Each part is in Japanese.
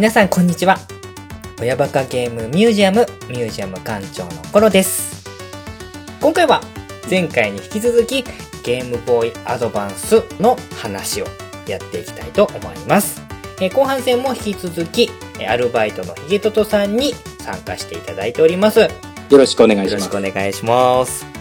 皆さんこんにちは。親バカゲームミュージアムミュージアム館長のコロです。今回は前回に引き続きゲームボーイアドバンスの話をやっていきたいと思います。えー後半戦も引き続きえーアルバイトのヒゲトトさんに参加していただいております。よよろしくお願いしますろしく。お願いします。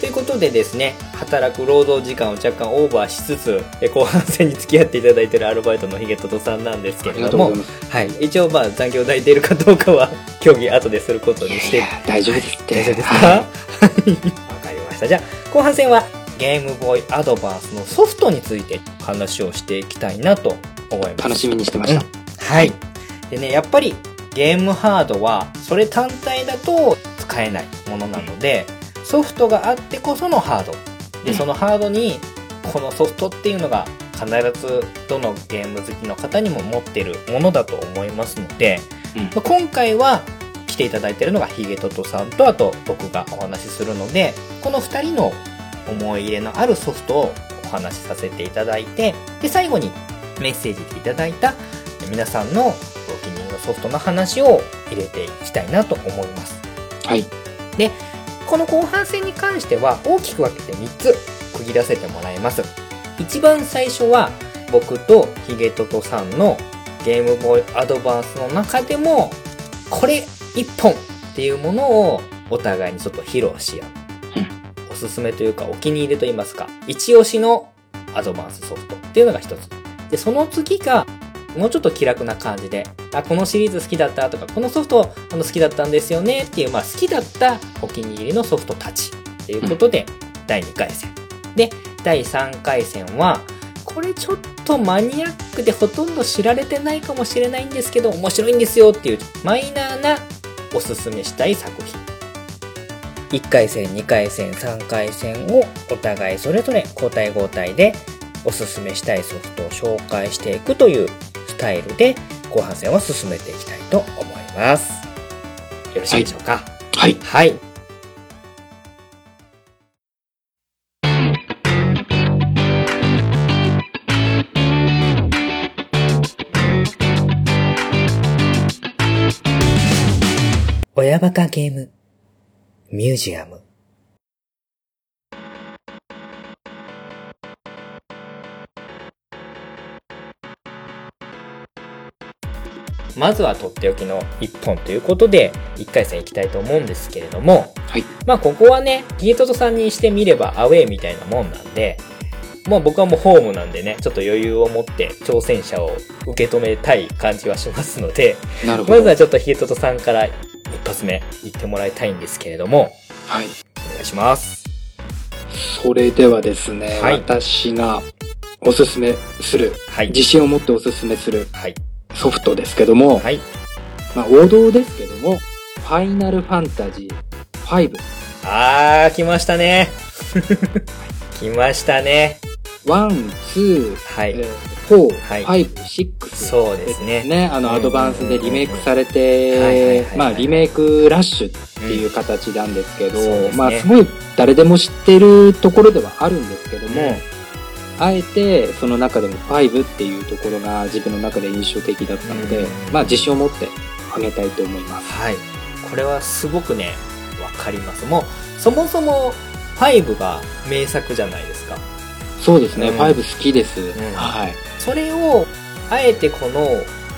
ということでですね、働く労働時間を若干オーバーしつつ、えー後半戦に付き合っていただいているアルバイトのヒゲトトさんなんですけれども。はい。一応まあ残業代出るかどうかは 競技後ですることにしていや大丈夫ですって。大丈夫ですか？ははい。わかりました。じゃあ、後半戦はゲームボーイアドバンスのソフトについて話をしていきたいなと思います。い楽しみにしてました。はい。でね、やっぱりゲームハードはそれ単体だと使えないものなので、ソフトがあってこそのハード。で、うんそのハードにこのソフトっていうのが必ずどのゲーム好きの方にも持ってるものだと思いますので、うんまあ今回は来ていただいているのがヒゲトトさんとあと僕がお話しするので、この二人の思い入れのあるソフトをお話しさせていただいて、で、最後にメッセージでいただいた皆さんのお気に入りのソフトの話を入れていきたいなと思います。はい。この後半戦に関しては大きく分けて3つ区切らせてもらいます。一番最初は僕とヒゲトトさんのゲームボーイアドバンスの中でもこれ1本っていうものをお互いにちょっと披露し合う。おすすめというかお気に入りと言いますか、一押しのアドバンスソフトっていうのが一つ。で、その次がもうちょっと気楽な感じで、あ、このシリーズ好きだったとか、このソフトあの好きだったんですよねっていう、まあ好きだったお気に入りのソフトたちっていうことで、第2回戦。で、第3回戦は、これちょっとマニアックでほとんど知られてないかもしれないんですけど、面白いんですよっていうマイナーなおすすめしたい作品。1回戦、2回戦、3回戦をお互いそれぞれ交代交代でおすすめしたいソフトを紹介していくというタイルで後半戦を進めていきたいと思います。よろしいでしょうか？はい。はい。親バカゲームミュージアムまずはとっておきの1本ということで1回戦いきたいと思うんですけれどもはい。まあここはねヒゲトトさんにしてみればアウェーみたいなもんなんでもう僕はもうホームなんでねちょっと余裕を持って挑戦者を受け止めたい感じはしますのでなるほど。まずはちょっとヒゲトトさんから一発目言ってもらいたいんですけれどもはい。お願いしますそれではですね、はい私がおすすめする、はい自信を持っておすすめするはいソフトですけども、はい。まあ王道ですけども、ファイナルファンタジー5、あー来ましたね。来ましたね。1、2、はい、えー4、はい。5、6。そうですね。ね、あの、うんアドバンスでリメイクされてまあ、リメイクラッシュっていう形なんですけど、うん。ね。まあ、すごい誰でも知ってるところではあるんですけども、うんあえて、その中でも5っていうところが自分の中で印象的だったので、うんまあ、自信を持ってあげたいと思います。はい。これはすごくね、わかります。もう、そもそも5が名作じゃないですか。そうですね、うん5好きです。んはい。それを、あえてこの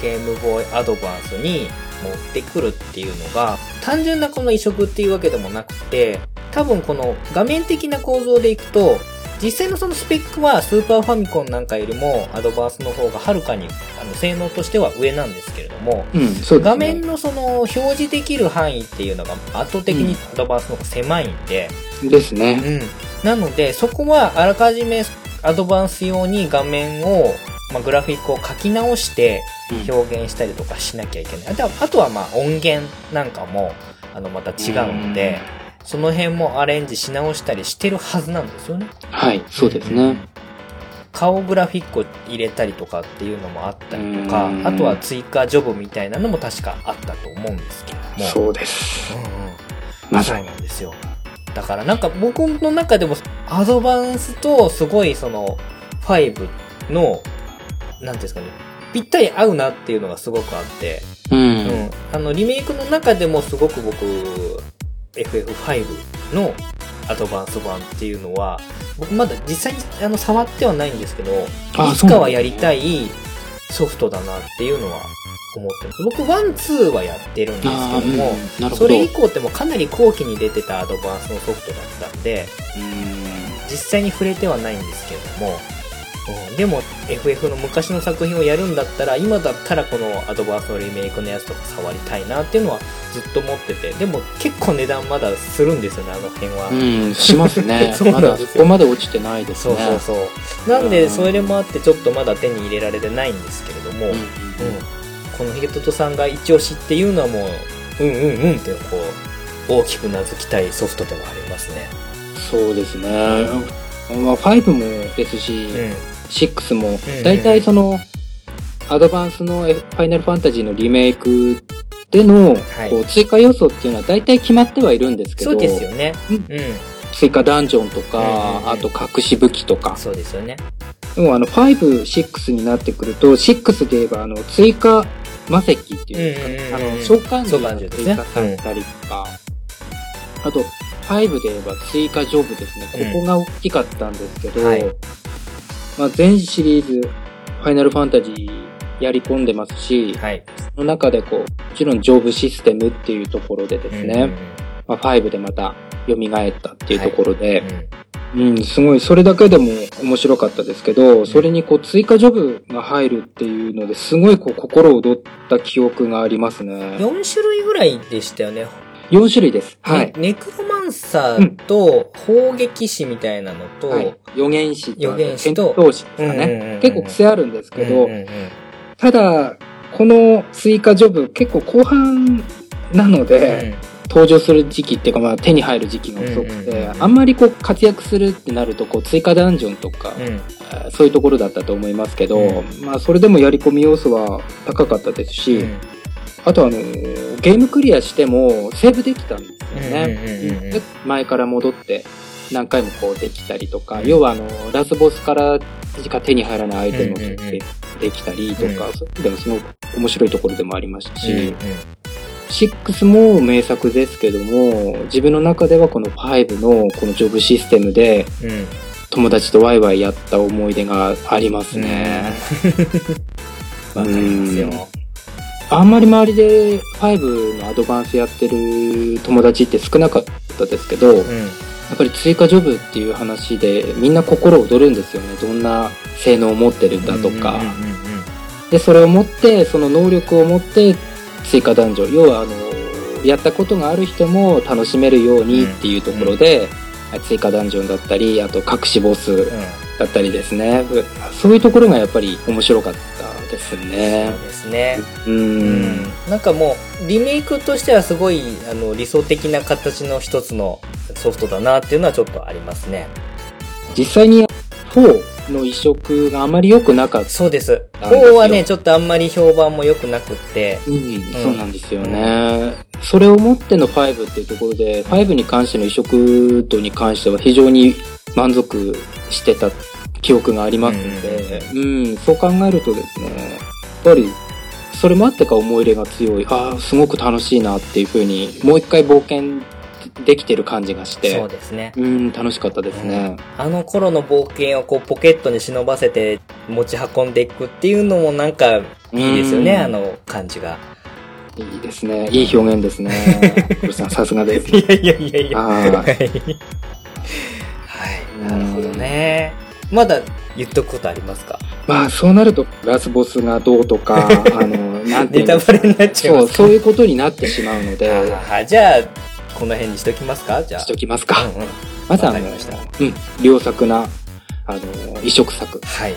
ゲームボーイアドバンスに持ってくるっていうのが、単純なこの移植っていうわけでもなくて、多分この画面的な構造でいくと、実際のそのスペックはスーパーファミコンなんかよりもアドバンスの方がはるかにあの性能としては上なんですけれども、うん、ね。画面のその表示できる範囲っていうのが圧倒的にアドバンスの方が狭いんで、ですね。うん。なので、そこはあらかじめアドバンス用に画面を、まあ、グラフィックを書き直してうん表現したりとかしなきゃいけない。あとはあとはまあ音源なんかも、あの、また違うので、その辺もアレンジし直したりしてるはずなんですよね。はい、そうですね。顔グラフィックを入れたりとかっていうのもあったりとかう、んあとは追加ジョブみたいなのも確かあったと思うんですけれども。そうです。うんうん。まさに。そうなんですよ。だからなんか僕の中でもアドバンスとすごいその5の、なんていうんですかね、ぴったり合うなっていうのがすごくあって、う。うんん。あの、リメイクの中でもすごく僕、FF5 のアドバンス版っていうのは、僕まだ実際にあの触ってはないんですけど、いつかはやりたいソフトだなっていうのは思ってます。僕、ワン、ツーはやってるんですけども、うんど。それ以降ってもうかなり後期に出てたアドバンスのソフトだったんで、うん実際に触れてはないんですけれども、うん、でも FF の昔の作品をやるんだったら今だったらこのアドバンスのリメイクのやつとか触りたいなっていうのはずっと思ってて。でも結構値段まだするんですよねあの辺は、うん、しますね。そうまなんですよ。だそこまで落ちてないですそうね。そうそう。なんでそれもあってちょっとまだ手に入れられてないんですけれども、うん。うん。このヒゲトトさんが一押しっていうのはもううんうんうんってこう大きく名付きたいソフトではありますね。そうですね。まあ、5もですし、うん6もうん、大体その、アドバンスのファイナルファンタジーのリメイクでの、追加要素っていうのは大体決まってはいるんですけど、そうですよね。追加ダンジョンとか、あと隠し武器とか。そうですよね。でもあの、5、6になってくると、6で言えば、あの、追加魔石っていうんですかね。あの、召喚召獣が喚獣ですね追加されたりとか、あと、5で言えば追加ジョブですね。うん。ここが大きかったんですけど、はいまあ、全シリーズ、ファイナルファンタジーやり込んでますし、はい。その中でこう、もちろんジョブシステムっていうところでですね、うんまあ、5でまた蘇ったっていうところで、うん。うん、すごい、それだけでも面白かったですけど、それにこう追加ジョブが入るっていうのですごいこう心躍った記憶がありますね。4種類ぐらいでしたよね。4種類です。はい。ネネクロマンサーと砲撃士みたいなのと、はい。予言士と、預言士と戦闘士ですかうんうんうんうね。ん結構癖あるんですけど、うんうんうんただ、この追加ジョブ結構後半なので、登場する時期っていうか、まあ手に入る時期が遅くうんうんうんてう、んあんまりこう活躍するってなると、こう追加ダンジョンとか、うんそういうところだったと思いますけど、うまあそれでもやり込み要素は高かったですし、うんあとあのーゲームクリアしてもセーブできたんですようんうんうんね。うんで前から戻って何回もこうできたりとか、うん。要はあのラスボスからしか手に入らないアイテムを取っうんうんうんてできたりとか、でもすごく面白いところでもありましたし、うんうん6も名作ですけども、自分の中ではこの5のこのジョブシステムでうん友達とワイワイやった思い出がありますね。わかりますよ。あんまり周りで5のアドバンスやってる友達って少なかったですけど、やうんっぱり追加ジョブっていう話でみんな心躍るんですよね。どんな性能を持ってるんだとか。うんうんうんで、それを持って、その能力を持って追加ダンジョン。要は、あの、やったことがある人も楽しめるようにっていうところで、追加ダンジョンだったり、あと隠しボスうんだったりですね。そういうところがやっぱり面白かったですねそう。ですね。う。うんんなんかもうリメイクとしてはすごいあの理想的な形の一つのソフトだなっていうのはちょっとありますね。実際に4の移植があまり良くなかった。そうです。なんですよ4はね、ちょっとあんまり評判も良くなくって、うん、そうなんですよね。それをもっての5っていうところで、5に関しての移植度に関しては非常に満足してた記憶がありますので、うん、そう考えるとですね、やっぱり、それもあってか思い入れが強い、ああ、すごく楽しいなっていうふうに、もう一回冒険できてる感じがしそうて、ですね。うん、楽しかったですね。あの頃の冒険をこうポケットに忍ばせて持ち運んでいくっていうのもなんかいいですよね、うんあの感じが。いいですね。いい表現ですね。黒ルさん、さすがです。いやいやいやいや。あはい。ーはい。なるほどね。まだ言っとくことありますか？まあ、そうなると、ラスボスがどうとか、あの、なんていネタバレになっちゃいそう、そういうことになってしまうので、あじゃあ、この辺にしときますか？じゃあ。しときますか。うんうん。まずあの、ましたうん、良作な、あの、移植作っはい。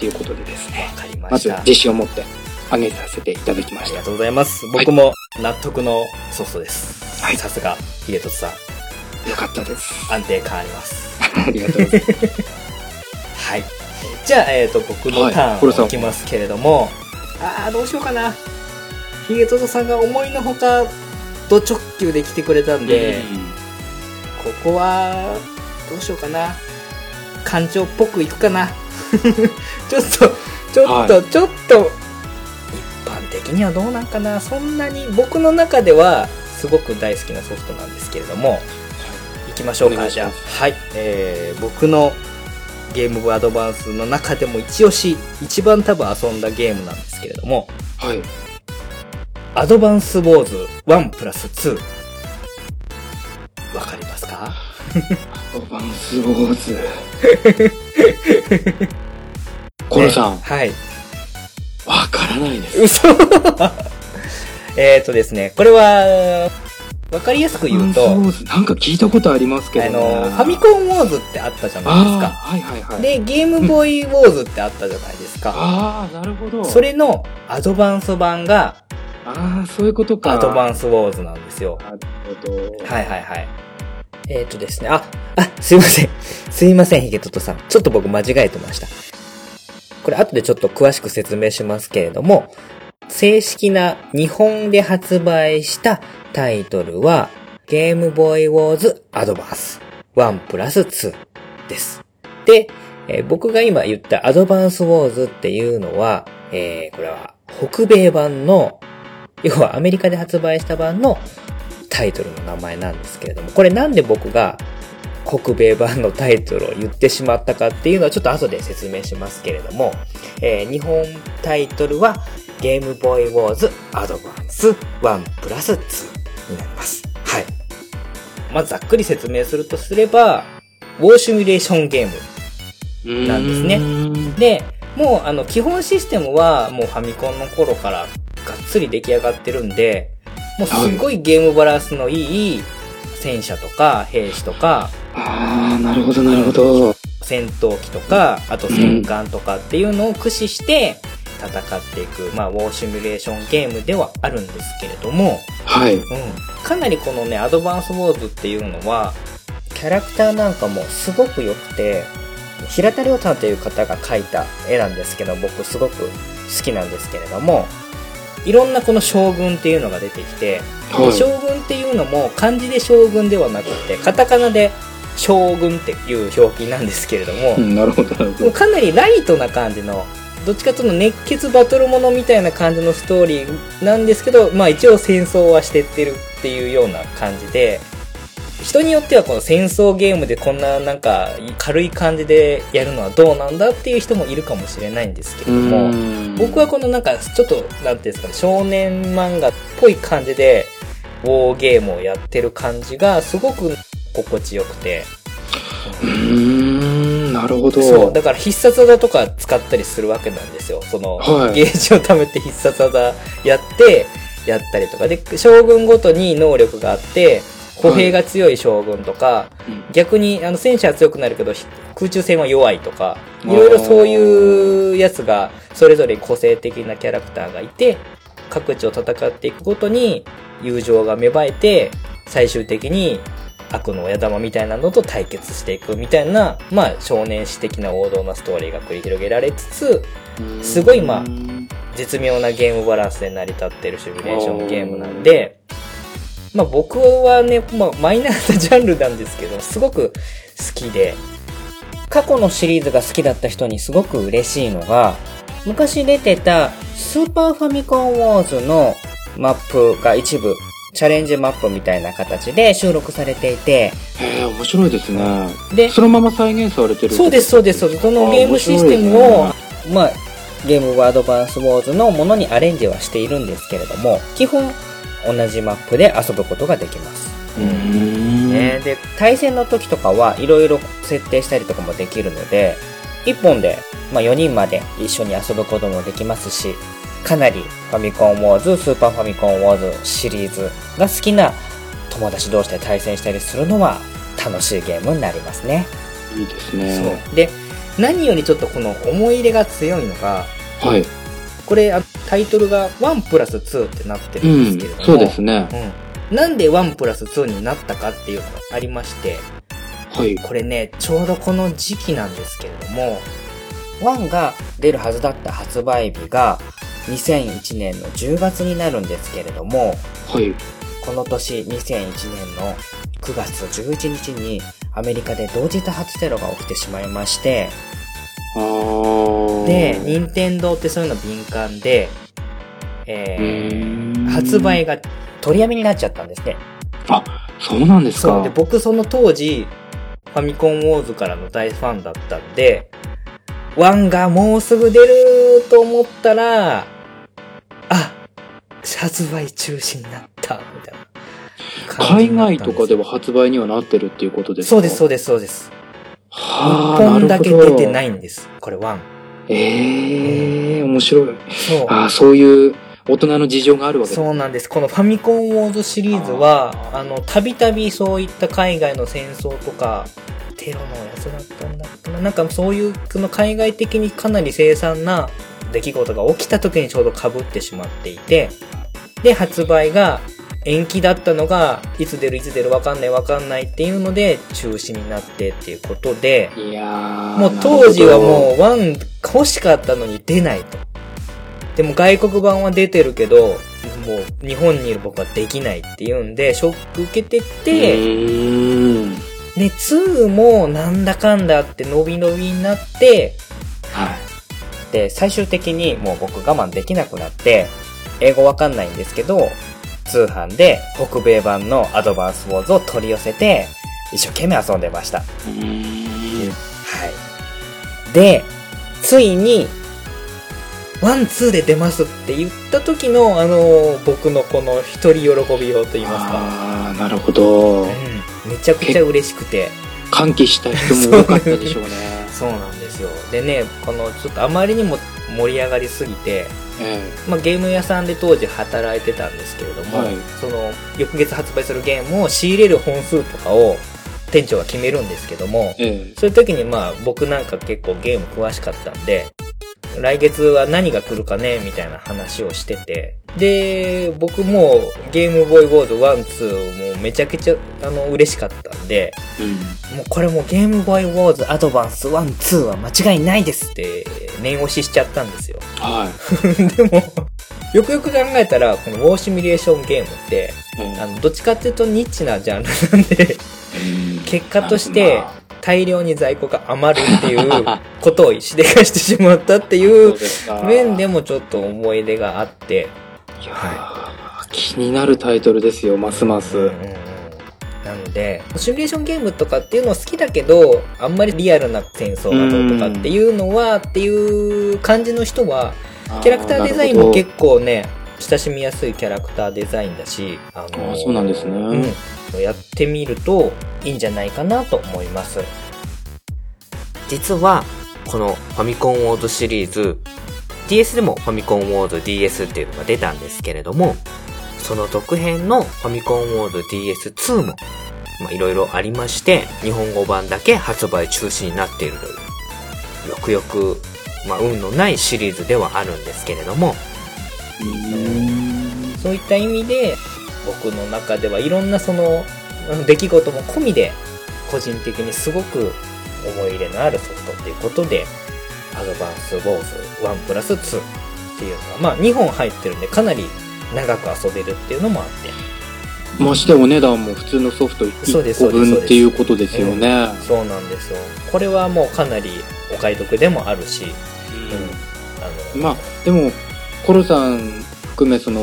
ていうことでですね、わかりままずした。自信を持って挙げさせていただきましたありが。とうございます。僕も納得のソフトです。はいさすが、ヒゲトツさん。よかったです。安定感あります。ありがとうございます。はい。じゃあ、えっ、と、僕のはいターンをいきますけれども、あー、どうしようかな。ヒゲトツさんが思いのほか、ド直球で来てくれたんで、ここは、どうしようかな。館長っぽくいくかな。ちょっと、ちちょっと、ちょっと、一般的にはどうなんかなそんなに、僕の中では、すごく大好きなソフトなんですけれども、行きましょうか、じゃあ。はい。えー、僕のゲーム部アドバンスの中でも一押し、一番多分遊んだゲームなんですけれども、はい。アドバンスウォーズ1プラス2。わかりますか？アドバンスウォーズ。コロさん、ねはい。わからないです。嘘 えっとですね、これは、わかりやすく言うと、アドバンスウォーズなんか聞いたことありますけどあね。の、ファミコンウォーズってあったじゃないですあーか。はいはいはい。で、ゲームボーイウォーズってあったじゃないですか。ああ、なるほど。それのアドバンス版がああ、そういうことか。アドバンンスウォーズなんですよ。なるほど。はいはいはい。えっ、とですね、あ、あ、すいません。すいません、ヒゲトトさん。ちょっと僕間違えてました。これ後でちょっと詳しく説明しますけれども、正式な日本で発売したタイトルは、ゲームボーイウォーズアドバンス1プラス2です。で、えー僕が今言ったアドバンスウォーズっていうのは、えーこれは北米版の、要はアメリカで発売した版のタイトルの名前なんですけれども、これなんで僕が北米版のタイトルを言ってしまったかっていうのはちょっと後で説明しますけれども、えー日本タイトルはゲームボーイウォーズアドバンス1プラス2になります。はい。まずざっくり説明するとすれば、ウォーシミュレーションゲームなんですねね。で、もうあの基本システムはもうファミコンの頃からがっつり出来上がってるんで、もうすごいゲームバランスのいい戦車とか兵士とかああ、なるほどなるほど。戦闘機とか、あと戦艦とかっていうのを駆使して戦っていく、まあウォーシミュレーションゲームではあるんですけれども、はい。うん、かなりこのね、アドバンスウォーズっていうのは、キャラクターなんかもすごく良くて、平田亮太という方が描いた絵なんですけど、僕すごく好きなんですけれども、いろんなこの将軍っていうのが出てきて、はい。将軍っていうのも漢字で将軍ではなくて、カタカナで将軍っていう表記なんですけれどもう、んなるほどなるほど。もうかなりライトな感じの、どっちかというと熱血バトルものみたいな感じのストーリーなんですけど、まあ一応戦争はしてってるっていうような感じで、人によってはこの戦争ゲームでこんななんか軽い感じでやるのはどうなんだっていう人もいるかもしれないんですけれども、僕はこのなんかちょっと、なんていうんですかね、少年漫画っぽい感じで、ウォーゲームをやってる感じがすごく心地よくて、うーん、なるほど。そう、だから必殺技とか使ったりするわけなんですよ。その、はいゲージを貯めて必殺技やって、やったりとか。で、将軍ごとに能力があって、歩兵が強い将軍とか、うん逆に、あの、戦車は強くなるけど、ひ空中戦は弱いとか、いろいろそういうやつが、それぞれ個性的なキャラクターがいて、各地を戦っていくごとに、友情が芽生えて、最終的に悪の親玉みたいなのと対決していくみたいな、まあ少年史的な王道なストーリーが繰り広げられつつ、すごいまあ絶妙なゲームバランスで成り立ってるシミュレーションゲームなんで、まあ僕はね、まあマイナーなジャンルなんですけど、すごく好きで、過去のシリーズが好きだった人にすごく嬉しいのが、昔出てたスーパーファミコンウォーズのマップが一部、チャレンジマップみたいな形で収録されていて、へえ、面白いですね。で、そのまま再現されてるそうです、そうです、そうです。そのゲームシステムを、まあ、ゲームアドバンスウォーズのものにアレンジはしているんですけれども、基本同じマップで遊ぶことができます。ね、で、対戦の時とかはいろいろ設定したりとかもできるので、1本で、まあ、4人まで一緒に遊ぶこともできますし、かなりファミコンウォーズ、スーパーファミコンウォーズシリーズが好きな友達同士で対戦したりするのは楽しいゲームになりますね。いいですね。そう。で、何よりちょっとこの思い入れが強いのが、はい。これあタイトルが1プラス2ってなってるうんんですけれども、。そうですね。うん。なんで1プラス2になったかっていうのがありまして、はい。これね、ちょうどこの時期なんですけれども、1が出るはずだった発売日が2001年の10月になるんですけれども、はい。この年2001年の9月11日にアメリカで同時多発テロが起きてしまいまして、で、任天堂ってそういうの敏感で、えー、発売が取りやめになっちゃったんですね。そうなんですかそう。で、僕その当時、ファミコンウォーズからの大ファンだったんで、1がもうすぐ出ると思ったら、あ、発売中止になった、みたいな海。外とかでは発売にはなってるっていうことですか？そうです、そうです、そうです。はあ日本だけ出てなるいんです。これ1。ほどええ面白い。そう。ああ、そういう大人の事情があるわけですそうなんです。このファミコンウォーズシリーズは、あの、たびたびそういった海外の戦争とか、テロのやつだったんだっけな。なんかそういう、その海外的にかなり凄惨な出来事が起きた時にちょうど被ってしまっていて、で、発売が延期だったのが、いつ出るいつ出るわかんないわかんないっていうので、中止になってっていうことで、いやーもう当時はもうワン欲しかったのに出ないと。でも外国版は出てるけど、もう日本にいる僕はできないっていうんで、ショック受けてうて。で、2もなんだかんだって伸び伸びになって、はい。で、最終的にもう僕我慢できなくなって、英語わかんないんですけど、通販で北米版のアドバンスウォーズを取り寄せて、一生懸命遊んでました。はい。で、ついに、ワン、ツーで出ますって言った時の、あの、僕のこの一人喜びようと言いますか。ああ、なるほど。うん。めちゃくちゃ嬉しくて。歓喜した人も多かったでしょうね。そうなんですよ。でね、この、ちょっとあまりにも盛り上がりすぎて、えまあ、ゲーム屋さんで当時働いてたんですけれども、はい。その、翌月発売するゲームを仕入れる本数とかを店長が決めるんですけども、ええ。そういう時にまあ僕なんか結構ゲーム詳しかったんで、来月は何が来るかねみたいな話をしてて。で、僕もうゲームボーイウォーズ1、2もうめちゃくちゃあの嬉しかったんで、えうん。もうこれもうゲームボーイウォーズアドバンス1、2は間違いないですって念押ししちゃったんですよ。は でも、よくよく考えたら、このウォーシミュレーションゲームって、い。ええあの、どっちかっていうとニッチなジャンルなんで、うん結果としてまあ大量に在庫が余るっていう ことをしでかしてしまったっていう面でもちょっと思い出があって、いやー気になるタイトルですよ、ますます。なので、シミュレーションゲームとかっていうの好きだけど、あんまりリアルな戦争がどうとかっていうのは、っていう感じの人は、キャラクターデザインも結構ね、親しみやすいキャラクターデザインだし、ああーそうなんですね。うん。やってみるといいんじゃないかなと思います。実は、このファミコンウォーズシリーズ、DS でもファミコンウォーズ DS っていうのが出たんですけれども、その続編のファミコンウォーズ DS2 も、まあ、いろいろありまして、日本語版だけ発売中止になっているという、よくよく、まあ、運のないシリーズではあるんですけれども、うんそういった意味で、僕の中ではいろんなその、うん出来事も込みで、個人的にすごく思い入れのあるソフトっていうことで、アドバンスウォーズ1プラス2っていうのは、まあ2本入ってるんでかなり長く遊べるっていうのもあって、ましてお値段も普通のソフト1個分っていうことですよね。そうなんですよ。これはもうかなりお買い得でもあるし、うん。あの、まあ、でも、コロさん含めその、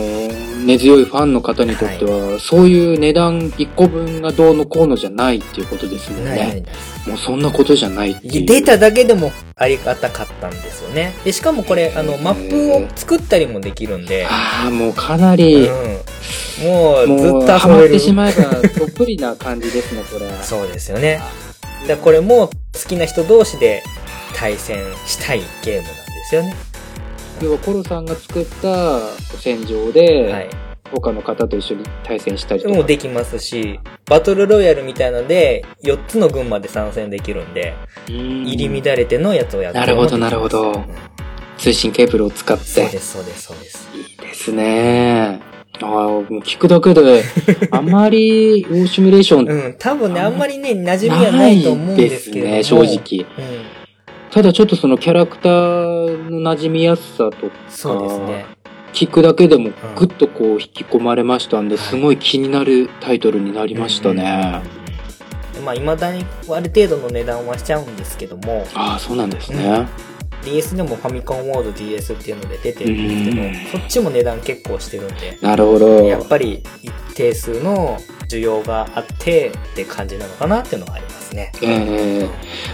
根強いファンの方にとっては、そういう値段1個分がどうのこうのじゃないっていうことですもんないないね。ないもうそんなことじゃないっていう。出ただけでもありがたかったんですよね。で、しかもこれ、あの、マップを作ったりもできるんで、ああ、もうかなうんり、。もう、ずっと遊べる。ハマってしまえば、どっぷりな感じですね、これ。そうですよね。で、これも好きな人同士で対戦したいゲームなんですよね。要はコロさんが作った戦場で、はい。他の方と一緒に対戦したりとか。もうできますし、バトルロイヤルみたいなので、4つの軍まで参戦できるんで、うん入り乱れてのやつをやってなるほどなるほどうん通信ケーブルを使って。そうです、そうです、そうです。いいですね。ああ、もう聞くだけで、あまり、ウォーシミュレーションうん、多分ね、あんまりね、馴染みはないと思うんですけれども。ないですね、正直。うん。ただちょっとそのキャラクターの馴染みやすさとか、そうですね。聞くだけでもぐっとこう引き込まれましたんで、はいすごい気になるタイトルになりましたね。まあ、未だにある程度の値段はしちゃうんですけども、ああ、そうなんですね。DS でもファミコンモード DS っていうので出てるんですけど、うんそっちも値段結構してるんで、なるほど。やっぱり一定数の需要があってって感じなのかなっていうのがありますね。ええ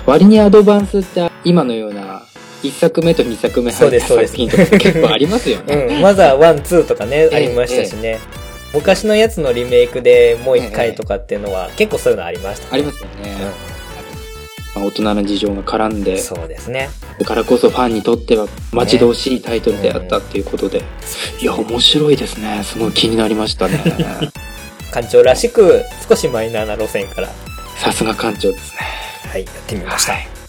割にアドバンスって今のような1作目と2作目入ったそうですそうです作品とか結構ありますよね。うん、マザー1、2とかね、えありましたしね。昔のやつのリメイクでもう一回とかっていうのは結構そういうのありました、ありますよね。まあ、大人の事情が絡んで、そうですね。だからこそファンにとっては待ち遠しいタイトルであったっていうことで。いや、面白いですね。すごい気になりましたね。館長らしく少しマイナーな路線から、さすが館長ですね。はい、やってみました。はい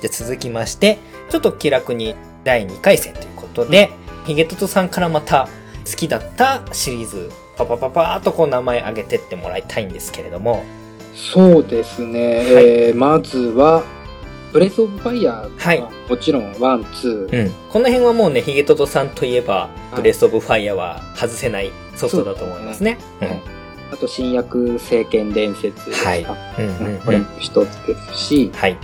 じゃあ続きまして、ちょっと気楽に第2回戦ということで、ヒゲトトさんからまた好きだったシリーズ、パパパパーっとこう名前挙げてってもらいたいんですけれども、そうですね。えーまずは、ブレスオブファイヤーはいはもちろんワン、ツー、うん。この辺はもうね、ヒゲトトさんといえば、いブレスオブファイアは外せないソフトだと思いますね。うんあと新約聖剣伝説はいうん。うんうんこれも一つですし、はい。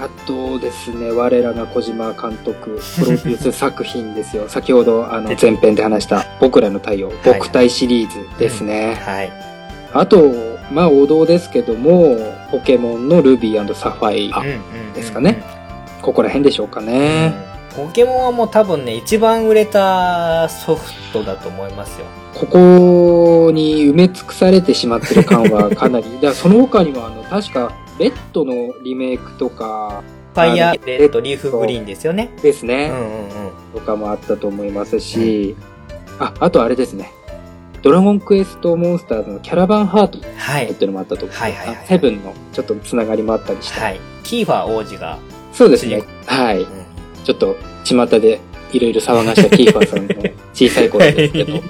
あとですね、我らが小島監督、プロデュース作品ですよ。先ほど、あの、前編で話した、ボクらの太陽、ボクタイシリーズですね。はい。あと、まあ、王道ですけども、ポケモンのルビーサファイア、うんうんうんですかね。ここら辺でしょうかね。ポケモンはもう多分ね、一番売れたソフトだと思いますよ。ここに埋め尽くされてしまってる感はかなり。だその他にも、あの、確か、レッドのリメイクとかファイヤーレッド、リーフグリーンですよね。ですね。うんうんうん。とかもあったと思いますし、あ、あとあれですね。ドラゴンクエストモンスターズのキャラバンハートっはい。ていうのもあったと思う。はいはいはいあセブンのちょっとつながりもあったりして。はい。キーファー王子が、そうですね。はい。ちょっと巷でいろいろ騒がしたキーファーさんの 小さい頃ですけど、はい。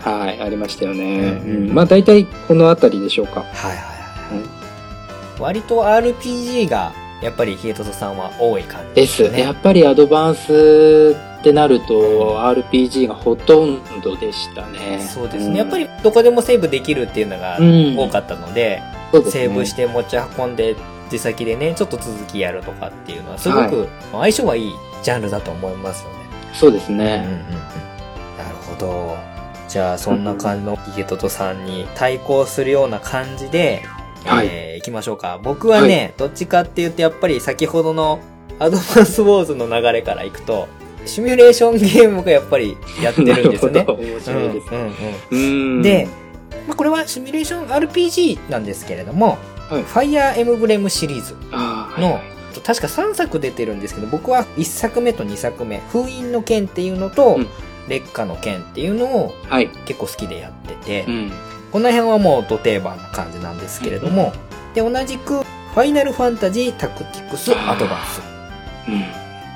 はい、ありましたよね。うんうんうんまあ大体このあたりでしょうか。はいはいはい。割と RPG が、やっぱりヒゲトトさんは多い感じです。ね。やっぱりアドバンスってなると RPG がほとんどでしたね。そうですね。んやっぱりどこでもセーブできるっていうのがうん多かったので、そうですねセーブして持ち運んで出先でね、ちょっと続きやるとかっていうのはすごく相性はいいジャンルだと思いますよね。そうですうんうんうんね。なるほど。じゃあそんな感じのヒゲトトさんに対抗するような感じで、はい。えー行きましょうか。僕はね、どっちかっていうとやっぱり先ほどのアドバンスウォーズの流れからいくと、シミュレーションゲームがやっぱりやってるんですよね。面白いですね。うんうんで、まあ、これはシミュレーション RPG なんですけれども、はい。ファイアーエムブレムシリーズの、はい確か3作出てるんですけど、僕は1作目と2作目、封印の剣っていうのと、うん。烈火の剣っていうのをはい。結構好きでやってて、うん。この辺はもうド定番な感じなんですけれども、で、同じく、ファイナルファンタジータクティクスアドバンス。うん。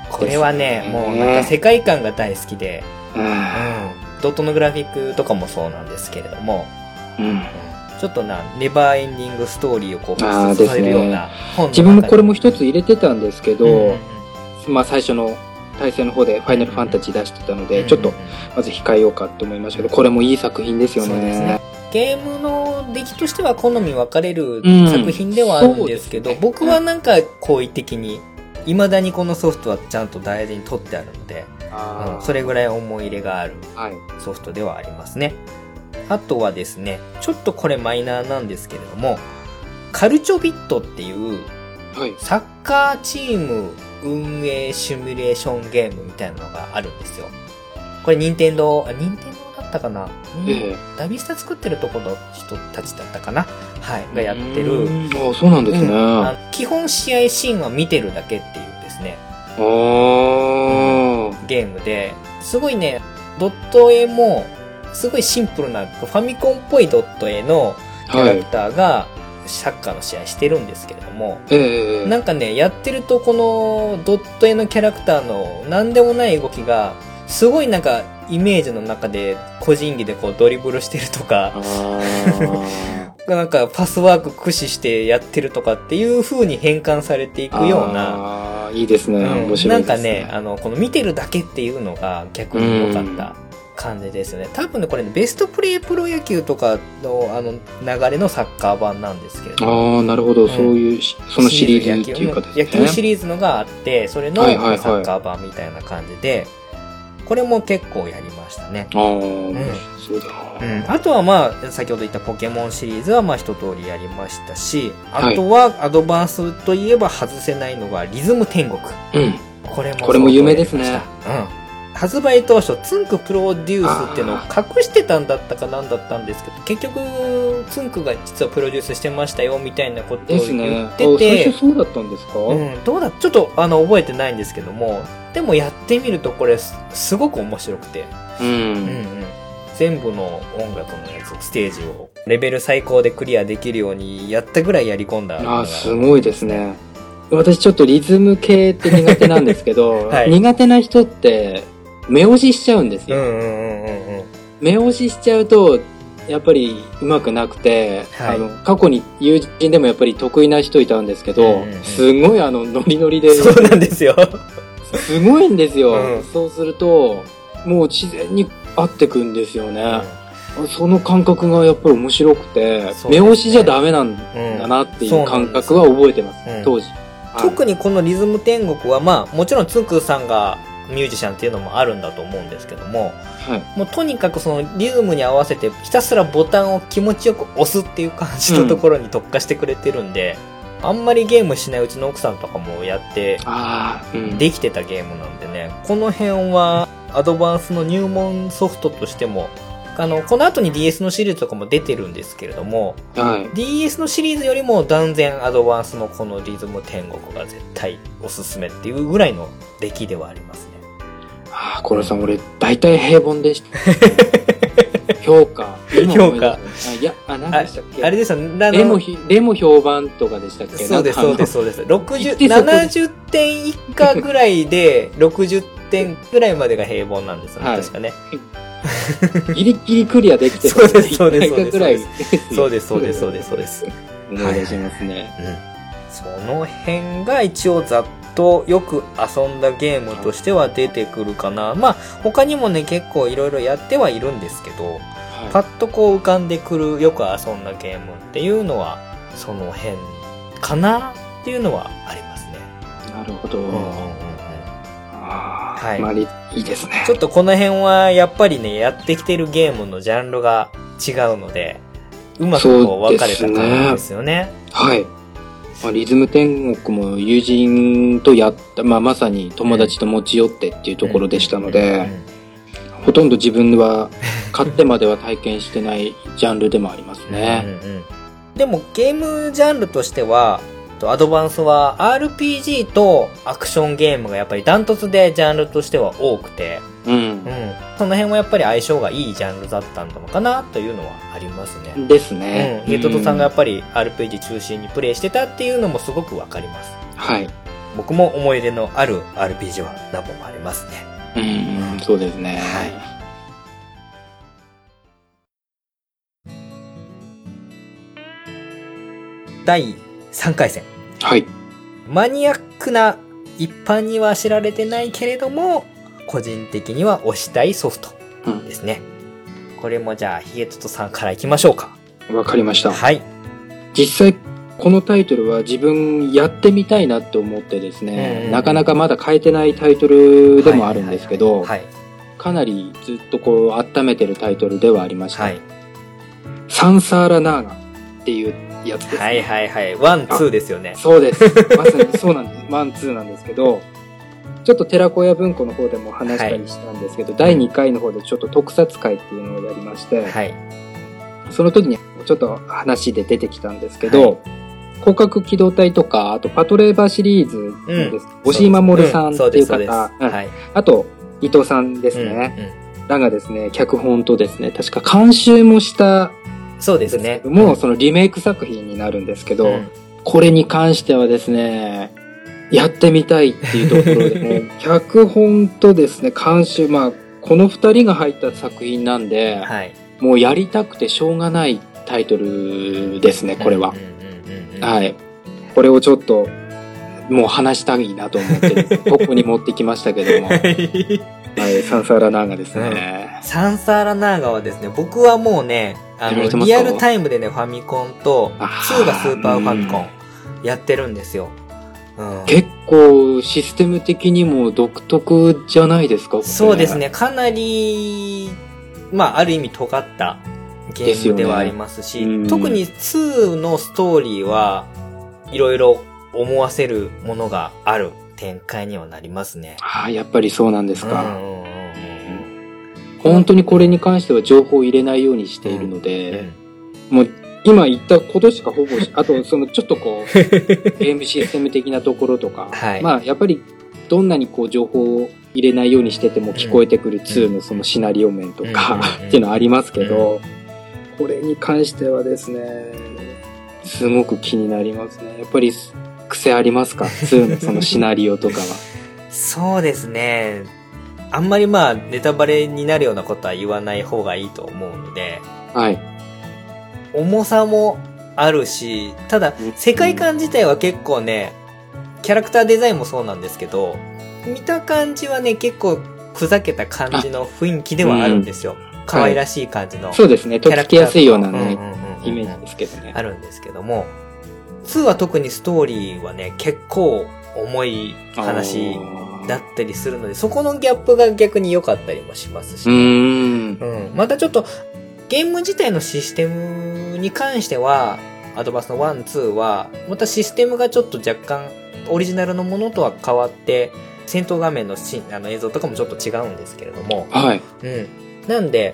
これはね、もうなんか世界観が大好きで、うん。うん。ドットのグラフィックとかもそうなんですけれども、うん。ちょっとな、ネバーエンディングストーリーをこう、発させるような本の中自分もこれも一つ入れてたんですけど、うん。うんうんまあ最初の対戦の方でファイナルファンタジー出してたので、ちょっとまず控えようかと思いましたけど、これもいい作品ですよね。そうですねゲームの出来としては好み分かれるうん作品ではあるんですけど、そうですね僕はなんか好意的に、未だにこのソフトはちゃんと大事に取ってあるので、うんそれぐらい思い入れがあるはい。ソフトではありますね。あとはですね、ちょっとこれマイナーなんですけれども、カルチョビットっていうはい。サッカーチーム運営シミュレーションゲームみたいなのがあるんですよ。これ、任天堂、あ、任天堂だったかな、ええダビスタ作ってるとこの人たちだったかなはい。がやってうる。あそうなんですね。うん基本試合シーンは見てるだけっていうですね、あー。ゲームで、すごいね、ドット絵も、すごいシンプルな、ファミコンっぽいドット絵のキャはい。ラクターが、サッカーの試合してるんですけれども、ええなんかね、やってるとこのドット絵のキャラクターの何でもない動きが、すごいなんかイメージの中で個人技でこうドリブルしてるとか、あ なんかパスワーク駆使してやってるとかっていう風に変換されていーくような、いいですね。うん面白ないんですね。かね、あの、この見てるだけっていうのが逆に良かった感じですよね。多分ね、これね、ベストプレイプロ野球とかの、あの、流れのサッカー版なんですけれども。ああ、なるほど、んそういうし、そのシリーズっていうかですね。野球シリーズのがあって、それのサはいはいはいッカー版みたいな感じで、これも結構やりましたね。ああ、そうだうん、あとはまあ、先ほど言ったポケモンシリーズはまあ一通りやりましたし、あとはアドバンスといえば外せないのがリズム天国。うん。これもこれも有名ですね。うん。発売当初、ツンクプロデュースっていうのを隠してたんだったかなんだったんですけど、結局、ツンクが実はプロデュースしてましたよ、みたいなことを言ってて、最初そうだったんですか、うん、どうだ、ちょっとあの、覚えてないんですけども、でもやってみるとこれす、すごく面白くて、うん。うんうん。全部の音楽のやつ、ステージを、レベル最高でクリアできるようにやったぐらいやり込んだ。あーすごいですね。私ちょっとリズム系って苦手なんですけど、はい苦手な人って目押ししちゃうんですよ。目押ししちゃうと、やっぱり上手くなくて、はいあの、過去に友人でもやっぱり得意な人いたんですけど、うんうんうんすごいあの、ノリノリで、そうなんですよ。すごいんですよ、うん。そうすると、もう自然に合ってくんですよね。その感覚がやっぱり面白くて、ね。目押しじゃダメなんうんだなっていそう感覚は覚えてます、うん当時。特にこのリズム天国は、まあ、もちろんつんくさんがミュージシャンっていうのもあるんだと思うんですけども、はい。もうとにかくそのリズムに合わせてひたすらボタンを気持ちよく押すっていう感じのところに特化してくれてるんで、あんまりゲームしないうちの奥さんとかもやってうん。できてたゲームなんでね、この辺はアドバンスの入門ソフトとしても、あの、この後に DS のシリーズとかも出てるんですけれども、はい。DS のシリーズよりも断然アドバンスのこのリズム天国が絶対おすすめっていうぐらいの出来ではありますね。ああ、コロさん、俺、大体平凡でした。評価。今思い出したあいや、あ、何でしたっけ？あれですよ、あのレもひ、レも評判とかでしたっけ？そうです、そうです、そうです。60、言ってそこで70点以下ぐらいで、60点ぐらいまでが平凡なんですよね、はい確かね。ギリギリクリアできてそうですそうですそうです、そうです、そうです、そうです。思い出 しますね。うん。その辺が一応ざっとよく遊んだゲームとしては出てくるかな。まあ、他にもね、結構いろいろやってはいるんですけど、パはッとこう浮かんでくるよく遊んだゲームっていうのは、その辺かなっていうのはありますね。い。なるほど。ああ、はいまあ、いいですねち。ょっとこの辺はやっぱりね、やってきてるゲームのジャンルが違うので、うまくこう分かれた感じですよね。はい。まあ、リズム天国も友人とやった、まあ、まさに友達と持ち寄ってっていうところでしたので、うん。ほとんど自分は買ってまでは体験してないジャンルでもありますね。うんうんでもゲームジャンルとしては、とアドバンスは RPG とアクションゲームがやっぱりダントツでジャンルとしては多くて、うんう。ん。その辺はやっぱり相性がいいジャンルだったのかなというのはありますね。ですね。うん。ゲトトさんがやっぱり RPG 中心にプレイしてたっていうのもすごくわかります。はい。僕も思い出のある RPG は何本もありますね。うん、そうですね。はい第3回戦。はい。マニアックな一般には知られてないけれども、個人的には推したいソフトうんですね。これもじゃあ、ヒゲトトさんからいきましょうか。わかりました。はい。実際、このタイトルは自分やってみたいなって思ってですね、うんなかなかまだ変えてないタイトルでもあるんですけど、はい。かなりずっとこう温めてるタイトルではありました。はい。サンサーラナーガっていうやつです、ね。はいはいはい。 one、two ですよね。そうです。まさにそうなんです。 one、two なんですけど、ちょっと寺子屋文庫の方でも話したりしたんですけど、第2回の方でちょっと特撮回っていうのをやりまして、はい。その時にちょっと話で出てきたんですけど、はい攻殻機動隊とか、あとパトレイバーシリーズです。うん押井守さんっていう方、うんはい。あと伊藤さんですうんね。らがですね、脚本とですね、確か監修もしたうんそうですね。ども、そのリメイク作品になるんですけど、うんこれに関してはですね、やってみたいっていうところでね、脚本とですね、監修、まあ、この二人が入った作品なんで、はい。もうやりたくてしょうがないタイトルですね、これははい。これをちょっと、もう話したいなと思って、ここに持ってきましたけども。はい、サンサーラナーガですね。サンサーラナーガはですね、僕はもうね、あの、リアルタイムでね、ファミコンと、あー2がスーパーファミコンやってるんですよ。うん。結構システム的にも独特じゃないですかそうです。ね、かなり、まあ、ある意味尖ったゲームではありますし、ですよねうん特に2のストーリーはいろいろ思わせるものがある展開にはなりますね。ああ、やっぱりそうなんですか。うんうんうんうん本当にこれに関しては情報を入れないようにしているので、もう今言ったことしかほぼし、あとそのちょっとこう、ゲームシステム的なところとか、はいまあやっぱりどんなにこう情報を入れないようにしてても聞こえてくる2のそのシナリオ面とか、っていうのはありますけど、これに関してはですね、すごく気になりますね。やっぱり癖ありますか ?2 の そのシナリオとかは。そうですね。あんまりまあ、ネタバレになるようなことは言わない方がいいと思うので、はい。重さもあるし、ただうん、世界観自体は結構ね、キャラクターデザインもそうなんですけど、見た感じはね、結構ふざけた感じの雰囲気ではあるんですよ。可愛らしい感じの。そうですね。とっつきやすいようなね、イメージですけどね。あるんですけども、2は特にストーリーはね、結構重い話だったりするので、そこのギャップが逆に良かったりもしますし。うん。またちょっと、ゲーム自体のシステムに関しては、アドバンスの1、2は、またシステムがちょっと若干、オリジナルのものとは変わって、戦闘画面のシあの映像とかもちょっと違うんですけれども、はい。うん。なんで、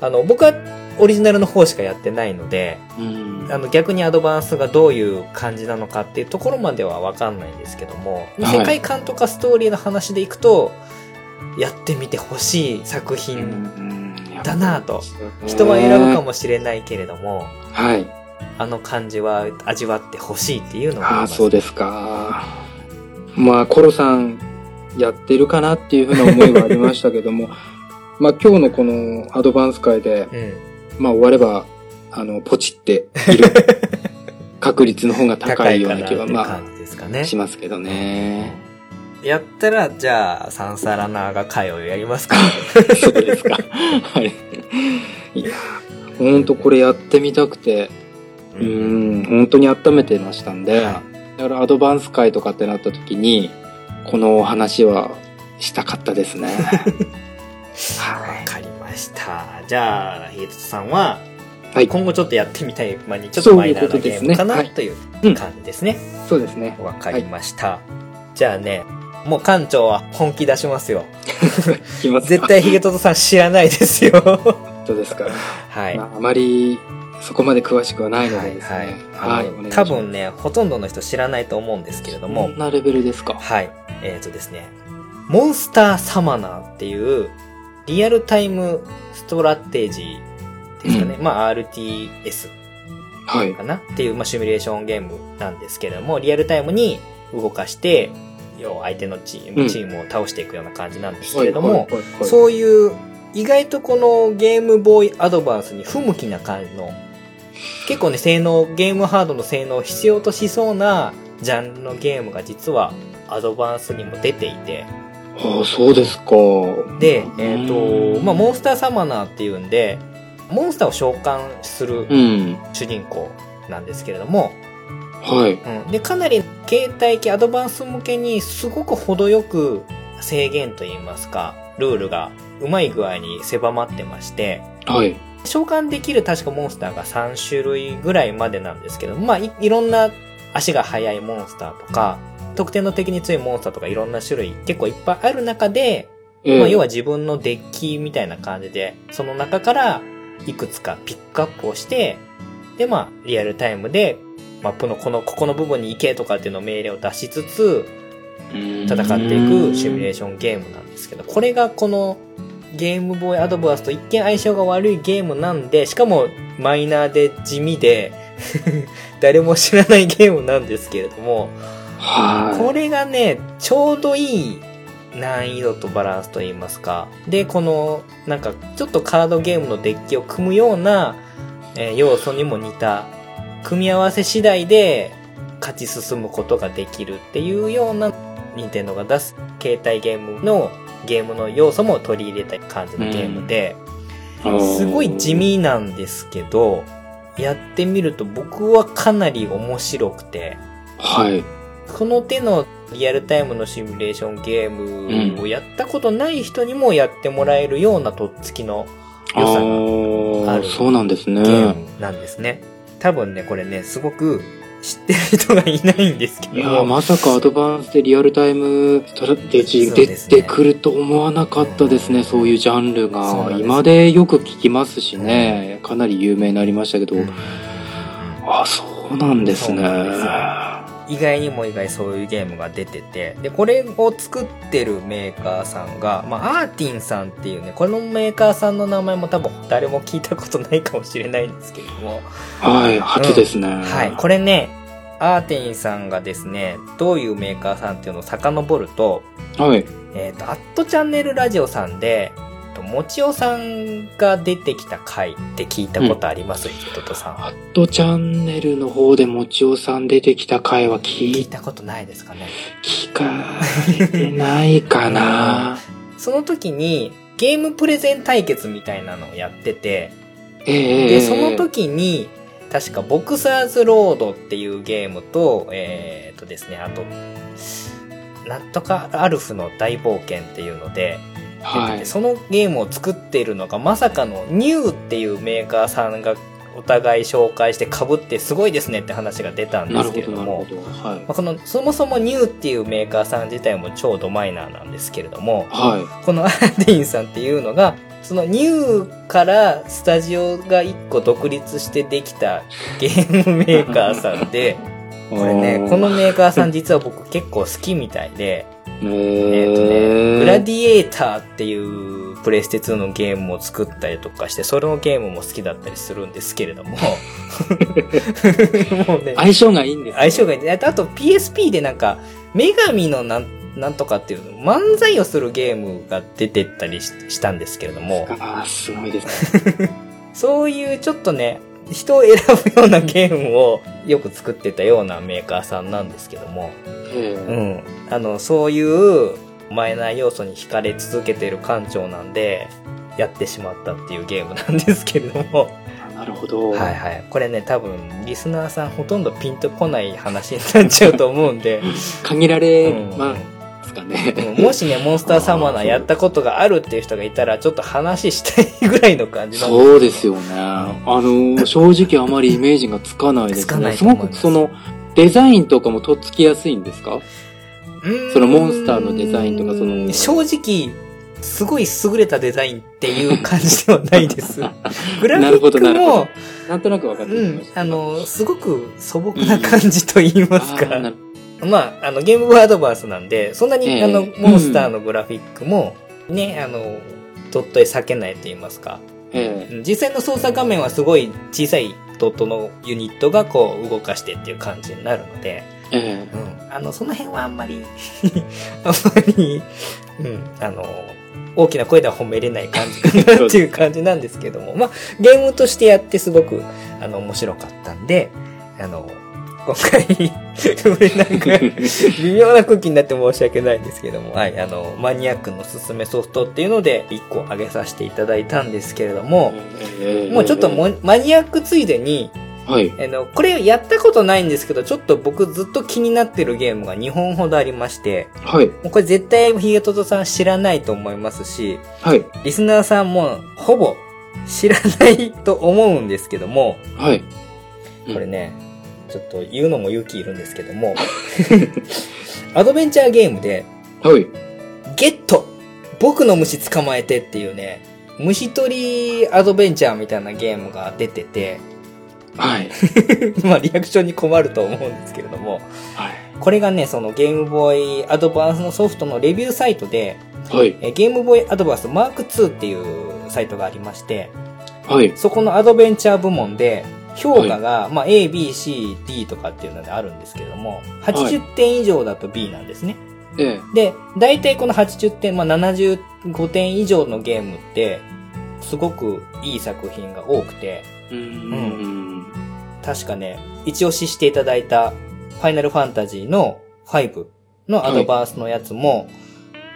あの、僕はオリジナルの方しかやってないので、うんあの逆にアドバンスがどういう感じなのかっていうところまではわかんないんですけども、はい世界観とかストーリーの話でいくと、やってみてほしい作品だなぁと。人は選ぶかもしれないけれども、はい。あの感じは味わってほしいっていうのがああ、そうですか。まあ、コロさん、やってるかなっていうふうな思いはありましたけども、まあ今日のこのアドバンス会で、うん。まあ終われば、あの、ポチっている 確率の方が高いような気は、まあ、ね。しますけどね。やったら、じゃあ、サンサラナーが会をやりますかそうですか。はい。いや、ほんとこれやってみたくて、うーん、本当に温めてましたんで、はだからアドバンス会とかってなった時に、このお話はしたかったですね。わかりました。じゃあ、ヒゲトさんは、はい今後ちょっとやってみたい、まあ、ちょっとマイナーなゲームかなとといううん感じですね。そうですね。わかりました。じゃあね、もう館長は本気出しますよ。すか？絶対ヒゲトトさん知らないですよ。そうですか？はい。まあ、あまりそこまで詳しくはないのでですはいね。はい。あのお願い多分ね、ほとんどの人知らないと思うんですけれどもどん、なレベルですか？はい。えっ、とですね、モンスターサマナーっていう、リアルタイムストラテジーですかね。まあ、RTS はい。かな？っていう、まあ、シミュレーションゲームなんですけれども、リアルタイムに動かして、要は相手のチーム、うんチームを倒していくような感じなんですけれども、そういう、意外とこのゲームボーイアドバンスに不向きな感じの、結構ね、性能、ゲームハードの性能を必要としそうなジャンルのゲームが実はアドバンスにも出ていて、ああ、そうですか。で、えっ、と、まあ、モンスターサマナーっていうんで、モンスターを召喚するうん。主人公なんですけれども、はい。うん、で、かなり携帯機アドバンス向けにすごく程よく制限といいますか、ルールがうまい具合に狭まってまして、はい。召喚できる確かモンスターが3種類ぐらいまでなんですけど、まあい、いろんな足が速いモンスターとか、特定の敵に強いモンスターとかいろんな種類結構いっぱいある中で、ええまあ、要は自分のデッキみたいな感じで、その中からいくつかピックアップをして、で、まあ、リアルタイムで、マップのこの、ここの部分に行けとかっていうのを命令を出しつつ、戦っていくシミュレーションゲームなんですけど、これがこのゲームボーイアドバンスと一見相性が悪いゲームなんで、しかもマイナーで地味で、誰も知らないゲームなんですけれども、はい。これがね、ちょうどいい難易度とバランスといいますか。で、この、なんか、ちょっとカードゲームのデッキを組むような、えー要素にも似た、組み合わせ次第で勝ち進むことができるっていうような、任天堂が出す携帯ゲームのゲームの要素も取り入れた感じのゲームで、うんすごい地。味なんですけど、やってみると僕はかなり面白くて、はい。この手のリアルタイムのシミュレーションゲームをやったことない人にもやってもらえるようなとっつきのあ良さがああ、るそうなんですゲーね。ムなんですね。多分ね、これね、すごく知ってる人がいないんですけど。いやーまさかアドバンスでリアルタイムストラテジー出そうですねてくると思わなかったですね、そういうジャンルが。今でよく聞きますしね、かなり有名になりましたけど、うん。あ、そうなんですね。意外にも意外そういうゲームが出てて、で、これを作ってるメーカーさんが、まあ、アーティンさんっていうね、このメーカーさんの名前も多分誰も聞いたことないかもしれないんですけれども、はい、初ですね。はい、これね、アーティンさんがですね、どういうメーカーさんっていうのを遡ると、はい。えっ、と、アットチャンネルラジオさんで、ともちおさんが出てきた回って聞いたことあります、ヒトトさん。アットチャンネルの方でもちおさん出てきた回は聞い、たことないですかね？聞かれてないかな。その時に、ゲームプレゼン対決みたいなのをやってて、ええで、その時に、確かボクサーズロードっていうゲームと、えっ、とですね、あと、なんとかアルフの大冒険っていうので、はい。そのゲームを作っているのがまさかのニューっていうメーカーさんがお互い紹介して被ってすごいですねって話が出たんですけれどもま。あこのそもそもニューっていうメーカーさん自体も超ドマイナーなんですけれども、はい。このアーティンさんっていうのが、そのニューからスタジオが一個独立してできたゲームメーカーさんで、これね、このメーカーさん実は僕結構好きみたいで、ええっ、とね、グラディエーターっていうプレイステ2のゲームを作ったりとかして、それのゲームも好きだったりするんですけれども、もうね、相性がいいんですね相性がいいね。あとあと PSP でなんか、女神のなん、なんとかっていう漫才をするゲームが出てったりししたんですけれども、ああ、すごいですね。そういうちょっとね、人を選ぶようなゲームをよく作ってたようなメーカーさんなんですけども、ええうん。あの、そういうマイナー要素に惹かれ続けてる館長なんで、やってしまったっていうゲームなんですけれども。なるほど。はいはい。これね、多分、リスナーさんほとんどピンとこない話になっちゃうと思うんで、限られうんますかね。うんもしね、モンスターサマナーやったことがあるっていう人がいたら、ちょっと話したいぐらいの感じなんですそうですよね。あの、正直あまりイメージがつかないですね。すごくその、デザインとかもとっつきやすいんですか？そのモンスターのデザインとかその正直、すごい優れたデザインっていう感じではないです。グラフィなるほどックもななんとなく分かってうん。あの、すごく素朴な感じと言いますか。あーなるまあ、あの、ゲームボーイアドバンスなんで、そんなに、ええ。あの、モンスターのグラフィックも、ね、あの、ドットで避けないと言いますか。実際の操作画面はすごい小さいドットのユニットがこう動かしてっていう感じになるので、ええ。うん。あの、その辺はあんまり、あんまり、うん、あの、大きな声では褒めれない感じかなっていう感じなんですけども、まあ、ゲームとしてやってすごく、あの、面白かったんで、あの、今回、俺なんか、微妙な空気になって申し訳ないんですけども、はい、あの、マニアックのおすすめソフトっていうので、1個挙げさせていただいたんですけれども、ええもうちょっともマニアックついでに、はい。あの、これやったことないんですけど、ちょっと僕ずっと気になってるゲームが2本ほどありまして、はい。もうこれ絶対ヒゲトトさん知らないと思いますし、はい。リスナーさんもほぼ知らないと思うんですけども、はい。これね、ちょっと言うのも勇気いるんですけども、アドベンチャーゲームで、はい。ゲット僕の虫捕まえてっていうね、虫取りアドベンチャーみたいなゲームが出てて、はい。まあリアクションに困ると思うんですけれども、はい。これがね、そのゲームボーイアドバンスのソフトのレビューサイトで、はい。えゲームボーイアドバンスマーク2っていうサイトがありまして、はい。そこのアドベンチャー部門で、評価が、まあ A, B, C, D とかっていうのであるんですけれども、80点以上だと B なんですね。ええ。で、大体この80点、まあ75点以上のゲームって、すごくいい作品が多くて、うーん。確かね、一押ししていただいた、ファイナルファンタジーの5のアドバンスのやつも、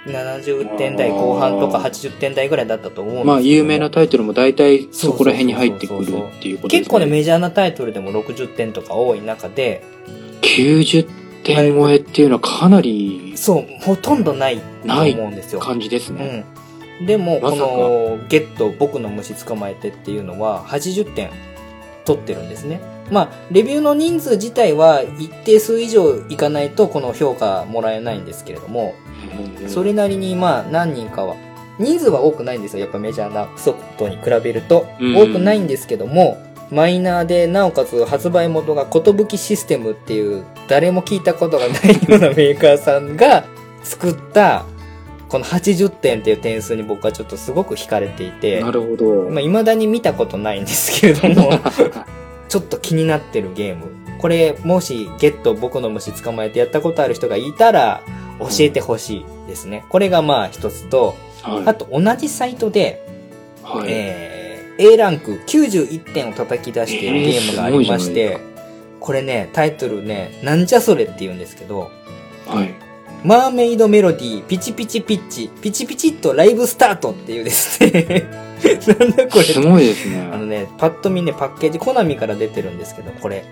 70点台後半とか80点台ぐらいだったと思うんですけどまあ、有名なタイトルも大体そこら辺に入ってくるっていうことですね。結構ね、メジャーなタイトルでも60点とか多い中で、90点超えっていうのはかなりそう、ほとんどないとない思うんですよ。感じですね。うん。でも、この、ゲット、僕の虫捕まえてっていうのは、80点取ってるんですね。まあ、レビューの人数自体は一定数以上いかないと、この評価もらえないんですけれども、うんそれなりに、まあ、何人かは、人数は多くないんですよ。やっぱメジャーなソフトに比べると。うん多くないんですけども、マイナーで、なおかつ発売元が寿システムっていう、誰も聞いたことがないようなメーカーさんが作った、この80点っていう点数に僕はちょっとすごく惹かれていて、なるほど。まあ、未だに見たことないんですけれども、ちょっと気になってるゲーム。これ、もし、ゲット僕の虫捕まえてやったことある人がいたら、教えてほしいですね。これがまあ一つと、はいあと同じサイトで、はい。えー、A ランク91点を叩き出しているゲームがありましえーこれね、タイトルね、なんじゃそれって言うんですけど、はい。マーメイドメロディー、ピチピチピッチ、ピチピチっとライブスタートっていうですね。なんだこれ。すごいですあのね。ね、パッと見ね、パッケージ、コナミから出てるんですけど、これ。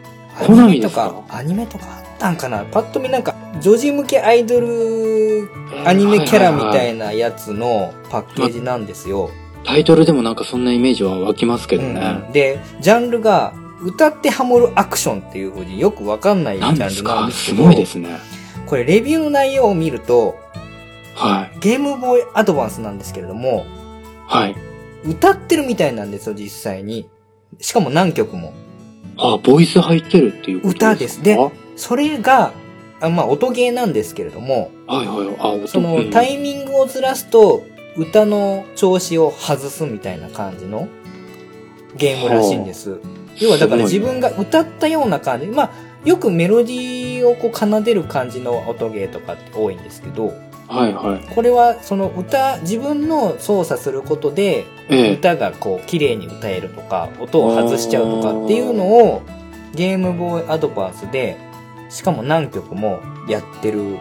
コナミとか、アニメとかあったんかな？パッと見なんか、女児向けアイドルアニメキャラみたいなやつのパッケージなんですよ。タイトルでもなんかそんなイメージは湧きますけどうんね。で、ジャンルが、歌ってハモるアクションっていう風によくわかんないジャンルなんですけど、すごいですね。これレビューの内容を見ると、はい。ゲームボーイアドバンスなんですけれども、はい。歌ってるみたいなんですよ、実際に。しかも何曲も。あ、ボイス入ってるっていうことですか？歌ですでそれが、あまあ、音ゲーなんですけれども、はいはい。あ、音そのうんタイミングをずらすと、歌の調子を外すみたいな感じのゲームらしいんです。要はだから自分が歌ったような感じ。まあ、よくメロディーをこう奏でる感じの音ゲーとかって多いんですけど、はいはい。これはその歌、自分の操作することで、ええ。歌がこう綺麗に歌えるとか、音を外しちゃうとかっていうのをゲームボーイアドバンスで、しかも何曲もやってる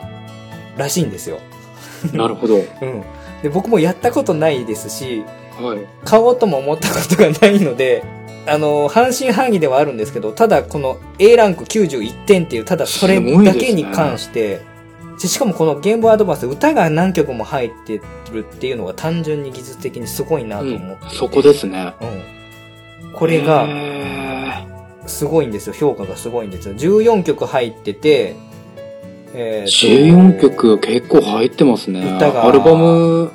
らしいんですよ。なるほど。うん。で、僕もやったことないですし、はい。買おうとも思ったことがないので、あの、半信半疑ではあるんですけど、ただこの A ランク91点っていう、ただそれだけに関して、ししかもこのゲームボーイアドバンス歌が何曲も入ってるっていうのが単純に技術的にすごいなと思っていて、そこですね。うん。これがへすごいんですよ。評価がすごいんですよ。14曲入ってて、えーーと14曲結構入ってますね。歌がアルバム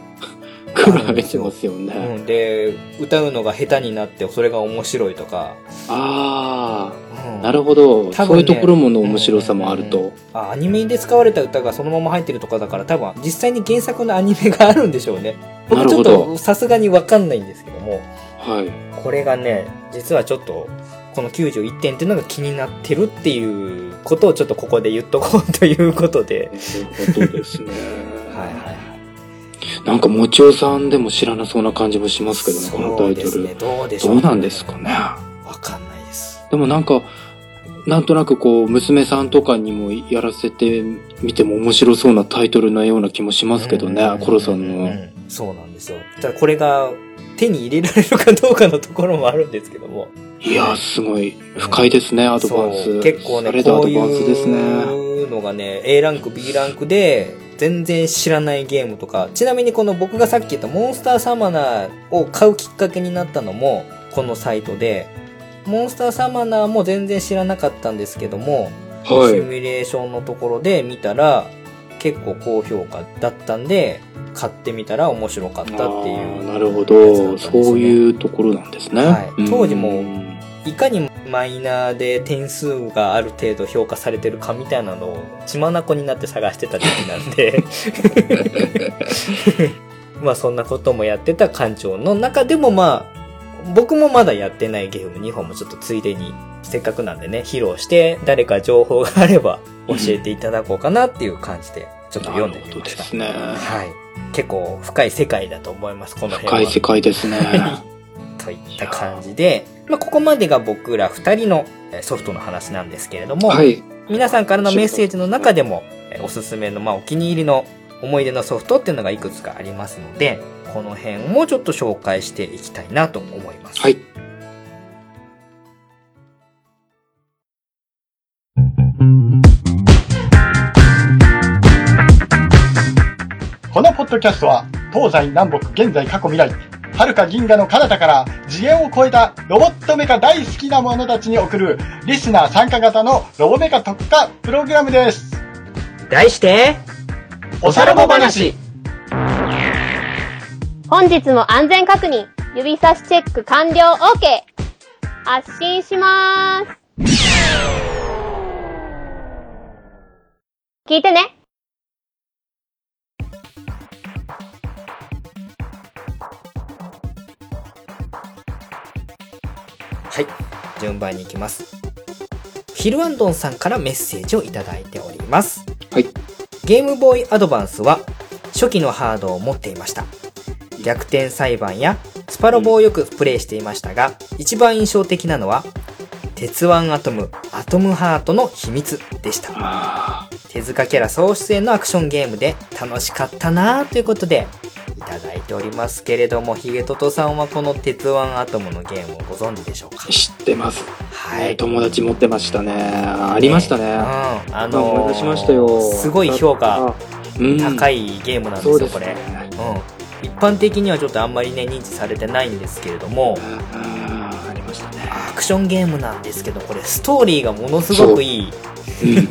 くらい入ってますよね。うん。で、歌うのが下手になって、それが面白いとか。あうんあ、なるほど、ねそういうところもの面白さもあると。あアニメで使われた歌がそのまま入ってるとかだから多分実際に原作のアニメがあるんでしょうね。僕ちょっとさすがにわかんないんですけども、はい。これがね、実はちょっと、この91点っていうのが気になってるっていうことをちょっとここで言っとこうということで。なるほどですね。はいはいはい。なんか、もちおさんでも知らなそうな感じもしますけどね、このタイトル。どうでしょう、どうなんですかね。わかんないです。でもなんか、なんとなくこう、娘さんとかにもやらせてみても面白そうなタイトルなような気もしますけどね、コロさんうの。んそうなんですよ。ただこれが手に入れられるかどうかのところもあるんですけども。いやー、すごい深いですね、アドバンそス。う結構ね、こうドバンスですね。いうのがね、A ランク、B ランクで、全然知らないゲームとか、ちなみにこの僕がさっき言ったモンスターサマナーを買うきっかけになったのも、このサイトで、モンスターサマナーも全然知らなかったんですけども、はい。シミュレーションのところで見たら、結構高評価だったんで、買ってみたら面白かったっていう。なるほど。そういうところなんですね。はい当時もうんいかにマイナーで点数がある程度評価されてるかみたいなのを血眼になって探してた時期なんで まあそんなこともやってた館長の中でもまあ僕もまだやってないゲーム2本もちょっとついでにせっかくなんでね披露して誰か情報があれば教えていただこうかなっていう感じでちょっと読んでみました。ですね。はい。結構深い世界だと思います、この辺は。深い世界ですね。といった感じで、まあ、ここまでが僕ら二人のえーソフトの話なんですけれども、はい。皆さんからのメッセージの中でも、えーおすすめの、まあ、お気に入りの思い出のソフトっていうのがいくつかありますので、この辺もちょっと紹介していきたいなと思います。はい。このポッドキャストは東西南北現在過去未来遥か銀河の彼方から次元を超えたロボットメカ大好きな者たちに送るリスナー参加型のロボメカ特化プログラムです題して、おさらぼ話本日も安全確認、指差しチェック完了 OK! 発進しまーす。聞いてね。はい。順番に行きます。ヒルアンドンさんからメッセージをいただいております。はい。ゲームボーイアドバンスは初期のハードを持っていました。逆転裁判やスパロボをよくプレイしていましたが、一番印象的なのは、鉄腕アトム、アトムハートの秘密でした。あ手塚キャラ総出演のアクションゲームで楽しかったなぁということで、だいておりますけれども、ヒゲトトさんはこの鉄腕アトムのゲームをご存知でしょうか？ー知ってます。はい。ね友達持ってましたね。ありましたね。うん。あのー思い出しましたよ。すごい評価うん高いゲームなんですよ、そうですこれ。ね。うん。一般的にはちょっとあんまりね、認知されてないんですけれども、ありましたね。アクションゲームなんですけど、これストーリーがものすごくいい。うん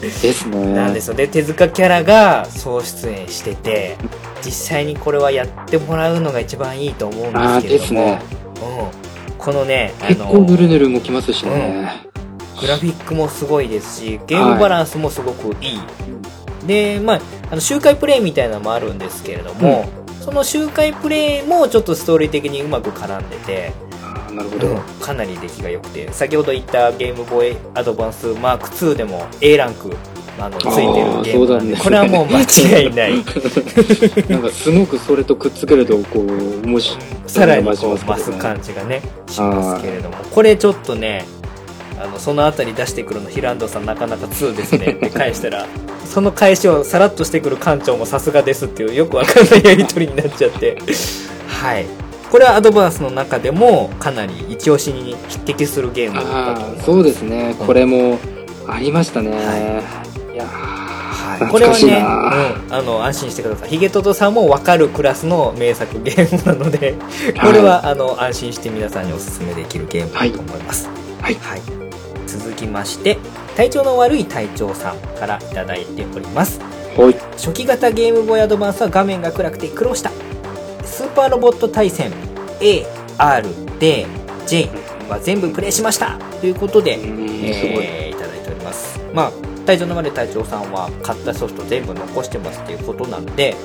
ですね。なんですよ。で、手塚キャラが総出演してて、実際にこれはやってもらうのが一番いいと思うんですけれども、ね。うん。このね、あ結構ヌルヌル動きますしね。グラフィックもすごいですし、ゲームバランスもすごくいい。で、まあ、あの、周回プレイみたいなのもあるんですけれども、その周回プレイもちょっとストーリー的にうまく絡んでて、なるほど。うんかなり出来が良くて、先ほど言ったゲームボーイアドバンスマーク2でも A ランク、あの、ついてるゲームなんで、これはもう間違いない。なんかすごくそれとくっつけると、こう、もし、さらにこう増す感じがね、しますけれども、これちょっとね、あの、そのあたり出してくるの、ヒランドさんなかなか2ですね。って返したら、その返しをさらっとしてくる館長もさすがですっていうよくわかんないやりとりになっちゃって、はい。これはアドバンスの中でもかなり一押しに匹敵するゲームだとそうですね。これもありましたね。はいやはい、ーこれはね、うん、あの安心してください。ヒゲトトさんも分かるクラスの名作ゲームなので、これは、あの安心して皆さんにお勧めできるゲームだと思います。はい続きまして、体調の悪い隊長さんからいただいております。はい。初期型ゲームボーイアドバンスは画面が暗くて苦労した。スーパーロボット対戦 A、R、D、J は全部プレイしましたということで、うん、すごい。えーいただいております。まあ、隊長の丸隊長さんは買ったソフト全部残してますっていうことなんで、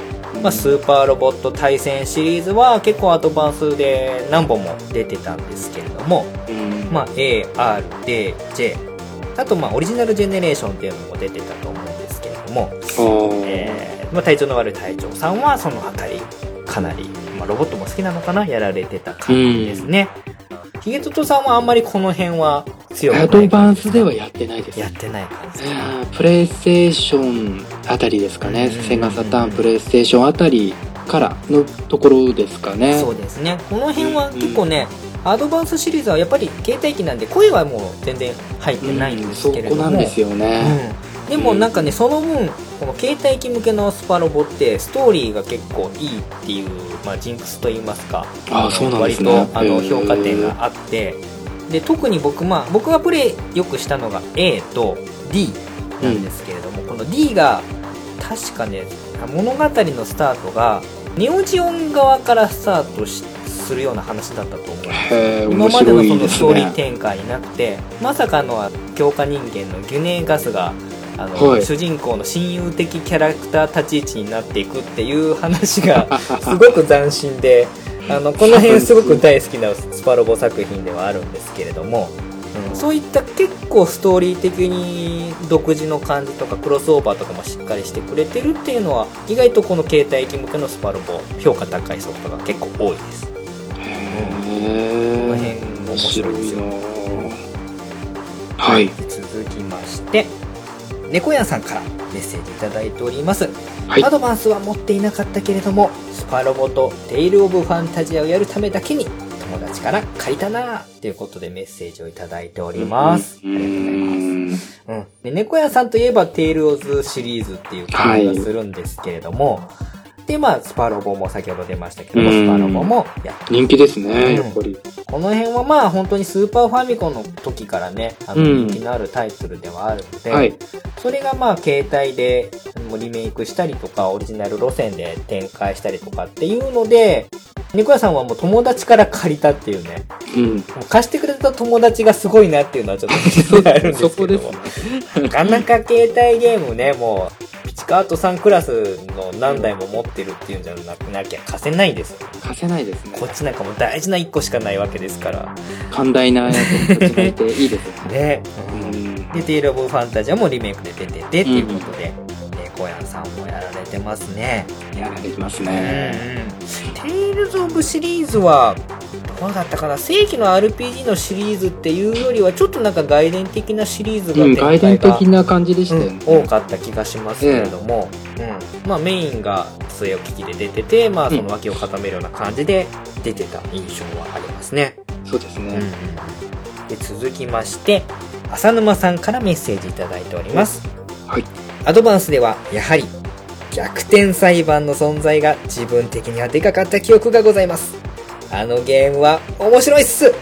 まあ、スーパーロボット対戦シリーズは結構アドバンスで何本も出てたんですけれども、うん。まあ、A、R、D、J、あと、まあ、オリジナルジェネレーションっていうのも出てたと思うんですけれども、えーまあ、体調の悪い隊長さんはそのあたり、かなり、まあ、ロボットも好きなのかなやられてた感じですね。ヒゲトトさんはあんまりこの辺は強くないアドバンスではやってないです。やってない感じですか？あープレイステーションあたりですかね。うんセガサターンプレイステーションあたりからのところですかね。そうですね。この辺は結構ね、アドバンスシリーズはやっぱり携帯機なんで声はもう全然入ってないんですけれども。うんそこなんですよね。うんでもなんかね、その分、この携帯機向けのスパロボって、ストーリーが結構いいっていう、まあ、ジンクスといいますか、あーそうなんですね。割とあの評価点があって、で、特に僕、まあ、僕がプレイよくしたのが A と D なんですけれども、この D が、確かね、物語のスタートが、ネオジオン側からスタートしするような話だったと思うんで今面までのそのストーリーね。展開なくてまさかの強化人間のギュネーガスがあの、はい。主人公の親友的キャラクター立ち位置になっていくっていう話が すごく斬新であのこの辺すごく大好きなスパロボ作品ではあるんですけれども、うん。そういった結構ストーリー的に独自の感じとかクロスオーバーとかもしっかりしてくれてるっていうのは意外とこの携帯機向けのスパロボ評価高いソフトが結構多いです。こへのー辺面白いですよ。はい。続きまして猫屋さんからメッセージいただいておりますはいアドバンスは持っていなかったけれども、スパロボとテイル・オブ・ファンタジアをやるためだけに、友達から借りたなということでメッセージをいただいております。うんうんうん。で、猫屋さんといえば、テイルオズシリーズっていう感じがするんですけれども、で、まあ、スパロボも先ほど出ましたけども、うんスパロボもやっ人気ですね、うんやっぱり。この辺はまあ本当にスーパーファミコンの時からね、あのうん人気のあるタイトルではあるので、はい。それがまあ携帯でリメイクしたりとか、オリジナル路線で展開したりとかっていうので、猫屋さんはもう友達から借りたっていうね、うん。貸してくれた友達がすごいなっていうのはちょっとあるんですけども。そこですね。なかなか携帯ゲームね、もう、ピチカート3クラスの何台も持ってるっていうんじゃなくなきゃ貸せないですよ。貸せないですねこ。っちなんかもう大事な1個しかないわけですから。寛大なやつたちがいていいですね。ね。うん。で、テイルズ・オブ・ファンタジアもリメイクで出ててっていうことで、ね、小屋さんもやられてますね。やられてますうんね。テイルズ・オブシリーズは、どうだったかな正規の RPG のシリーズっていうよりは、ちょっとなんか外伝的なシリーズが外伝的な感じでしたよね。うん、多かった気がしますけれども、うんまあメインが据え置き機で出てて、まあその脇を固めるような感じで出てた印象はありますね。そうですね。で続きまして、浅沼さんからメッセージいただいております。はい。アドバンスでは、やはり、逆転裁判の存在が自分的にはでかかった記憶がございます。あのゲームは面白いっす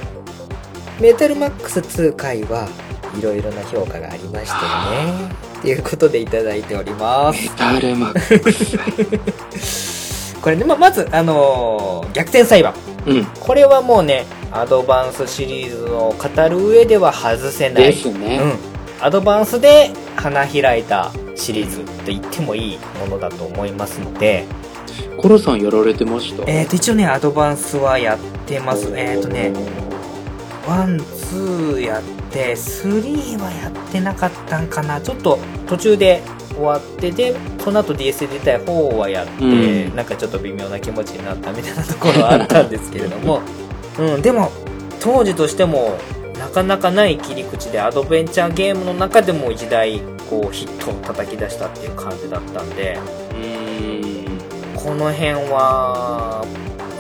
メタルマックス2回はいろいろな評価がありましたよね。ということでいただいております。メタルマックス。これね、まあ、まず、あのー逆転裁判。うん。これはもうね、アドバンスシリーズを語る上では外せない。ですね。うん。アドバンスで花開いたシリーズと言ってもいいものだと思いますので、コロさんやられてました？えっ、ー、と、一応ね、アドバンスはやってます。えっ、ー、とね、 one、two やって、 three はやってなかったんかな。ちょっと途中で終わって、で、その後 DS で出たい方はやって、うんなんかちょっと微妙な気持ちになったみたいなところはあったんですけれども、うん、でも、当時としても、なかなかない切り口でアドベンチャーゲームの中でも一大こうヒットを叩き出したっていう感じだったんで、うーん。この辺は、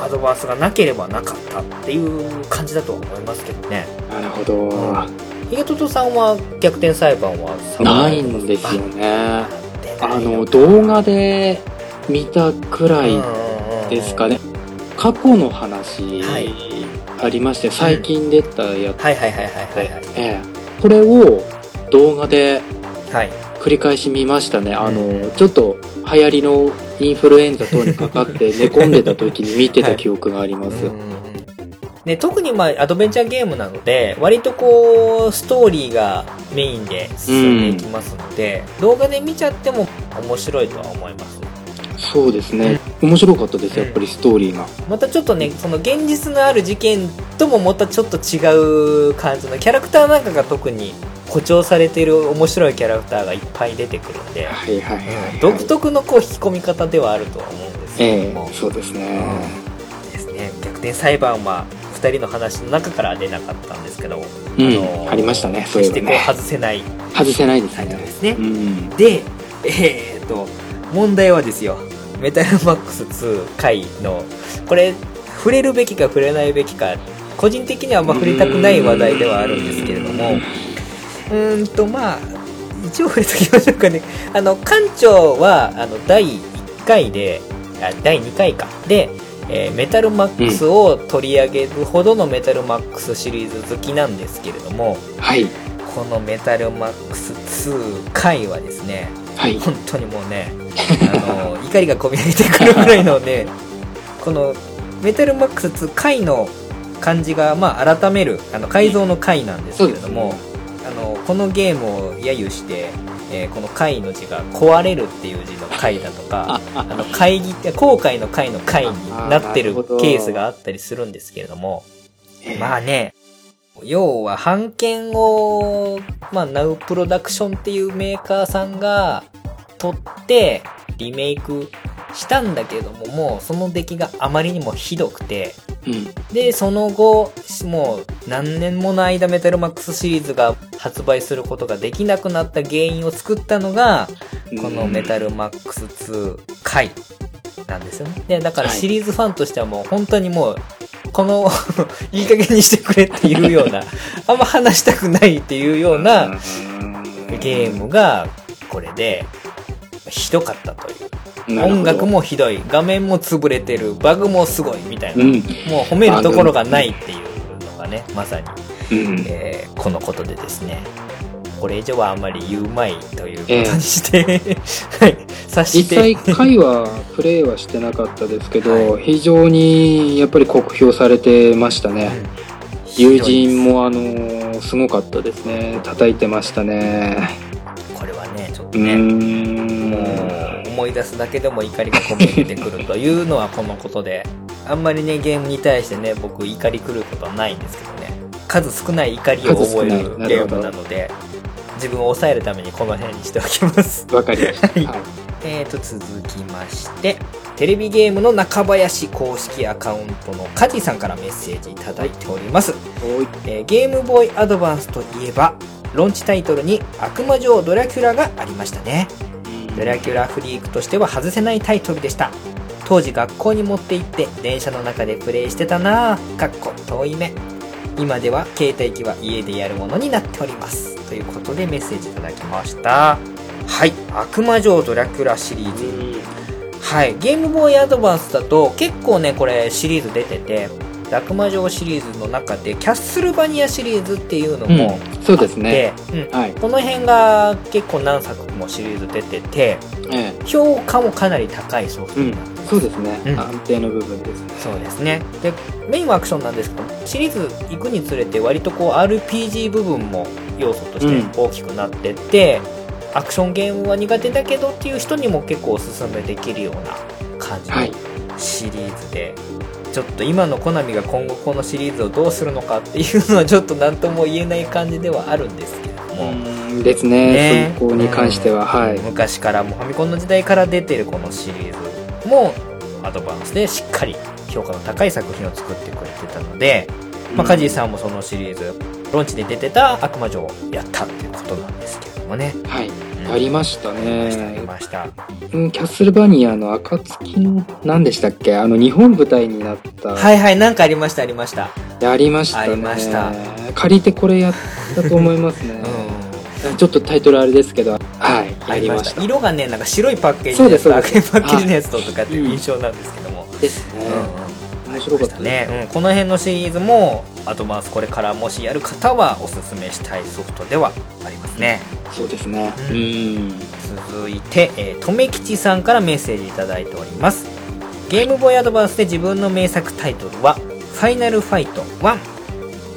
アドバンスがなければなかったっていう感じだと思いますけどね。なるほど。ヒゲトトさんは逆転裁判はないんですよね。ああの、動画で見たくらいですかね。過去の話はいありまして、最近出たやつはいはいはいはいはいはい。ええこれを動画ではい。繰り返し見ましたね。あの、ちょっと流行りのインフルエンザ等にかかって寝込んでた時に見てた記憶があります。で特にまあアドベンチャーゲームなので割とこうストーリーがメインで進んでいきますので、動画で見ちゃっても面白いとは思いますそうですね。面白かったです、やっぱりストーリーが。またちょっとねその現実のある事件ともまたちょっと違う感じのキャラクターなんかが特に誇張されている面白いキャラクターがいっぱい出てくるんで、はいはいはい。独特のこう引き込み方ではあるとは思うんですけええども、そうですね。ですね逆転裁判は2人の話の中からは出なかったんですけど、うん、ありましたね、そね決してこう。外せない外せないですねで。すね、うん。でえー、と問題はですよ。メタルマックス2回のこれ触れるべきか触れないべきか個人的にはあんま触れたくない話題ではあるんですけれども。うーんとまあ一応触れときましょうかね。あの館長はあの第1回であ第2回か。で、えーメタルマックスを取り上げるほどのメタルマックスシリーズ好きなんですけれども。はい。このメタルマックス2回はですねはい。本当にもうね、あの、怒りがこみ上げてくるぐらいのね、この、メタルマックス2回の漢字が、まあ、改める、あの、改造の回なんですけれども、あの、このゲームを揶揄して、えーこの回の字が壊れるっていう字の回だとか、あの、会議って、後悔の回の回になってるケースがあったりするんですけれども、まあね、要は版権を、まあ、Now プロダクションっていうメーカーさんが取ってリメイクしたんだけども、もうその出来があまりにもひどくて、うん。で、その後、もう何年もの間メタルマックスシリーズが発売することができなくなった原因を作ったのが、このメタルマックス2回なんですよね。で、だからシリーズファンとしてはもう本当にもう、この いい加減にしてくれっていうような、あんま話したくないっていうようなゲームが、これで、ひどかったという。音楽もひどい、画面も潰れてる、バグもすごいみたいな。うん。もう褒めるところがないっていうのがね、まさに、うん。えーこのことでですね。これ以上はあんまり言うまいということにして、はい、さして。実際回はプレイはしてなかったですけど、は非常にやっぱり酷評されてましたね。友人もあのーすごかったですね。叩いてましたね。これはね、ちょっとうーね、ん。もう思い出すだけでも怒りがこめてくるというのはこのことで、あんまりね、ゲームに対してね、僕怒り狂うことはないんですけどね、数少ない怒りを覚えるゲームなので、自分を抑えるためにこの辺にしておきます。わかりました。はいはいえーと、続きまして、テレビゲームの中林公式アカウントのカジさんからメッセージいただいております。えーゲームボーイアドバンスといえば、ロンチタイトルに悪魔女ドラキュラがありましたね。ドラキュラフリークとしては外せないタイトルでした。当時学校に持って行って電車の中でプレイしてたなぁ。かっこ遠い目。今では携帯機は家でやるものになっております。ということでメッセージいただきました。はい。悪魔女ドラキュラシリーズ。はい。ゲームボーイアドバンスだと結構ね、これシリーズ出てて、悪魔女シリーズの中でキャッスルバニアシリーズっていうのもうんそうですね。で、うん、はい。この辺が結構何作もシリーズ出てて、ええ。評価もかなり高いソフトうんになってます。そうですね。うん安定の部分ですね。そうですね。で、メインはアクションなんですけど、シリーズ行くにつれて割とこう RPG 部分も要素として大きくなってって、アクションゲームは苦手だけどっていう人にも結構おすすめできるような感じのはいシリーズで、ちょっと今のコナミが今後このシリーズをどうするのかっていうのは ちょっと何とも言えない感じではあるんですけれども、うんですね。そこに関しては、はい。昔からもうファミコンの時代から出てるこのシリーズもアドバンスでしっかり評価の高い作品を作ってくれてたので、まあ、カジーさんもそのシリーズローンチで出てた悪魔女をやったっていうことなんですけどもねはい。うんやりましたありましたありね。ましたうんキャッスルバニアの暁の、何でしたっけ？あの、日本舞台になった。はいはいなんかありましたありましたやりましたね。ありました借りてこれやったと思いますね。うちょっとタイトルあれですけど、はい、りました。色がねなんか白いパッケージのやつと赤いパッケージのやつととかっていう印象なんですけども、ですね。うんうん。面白かったね、うん、この辺のシリーズもアドバンスこれからもしやる方はおすすめしたいソフトではありますね。そうですね。ううん。続いて、えー、とめきちさんからメッセージいただいております。ゲームボーイアドバンスで自分の名作タイトルは「ファイナルファイト1」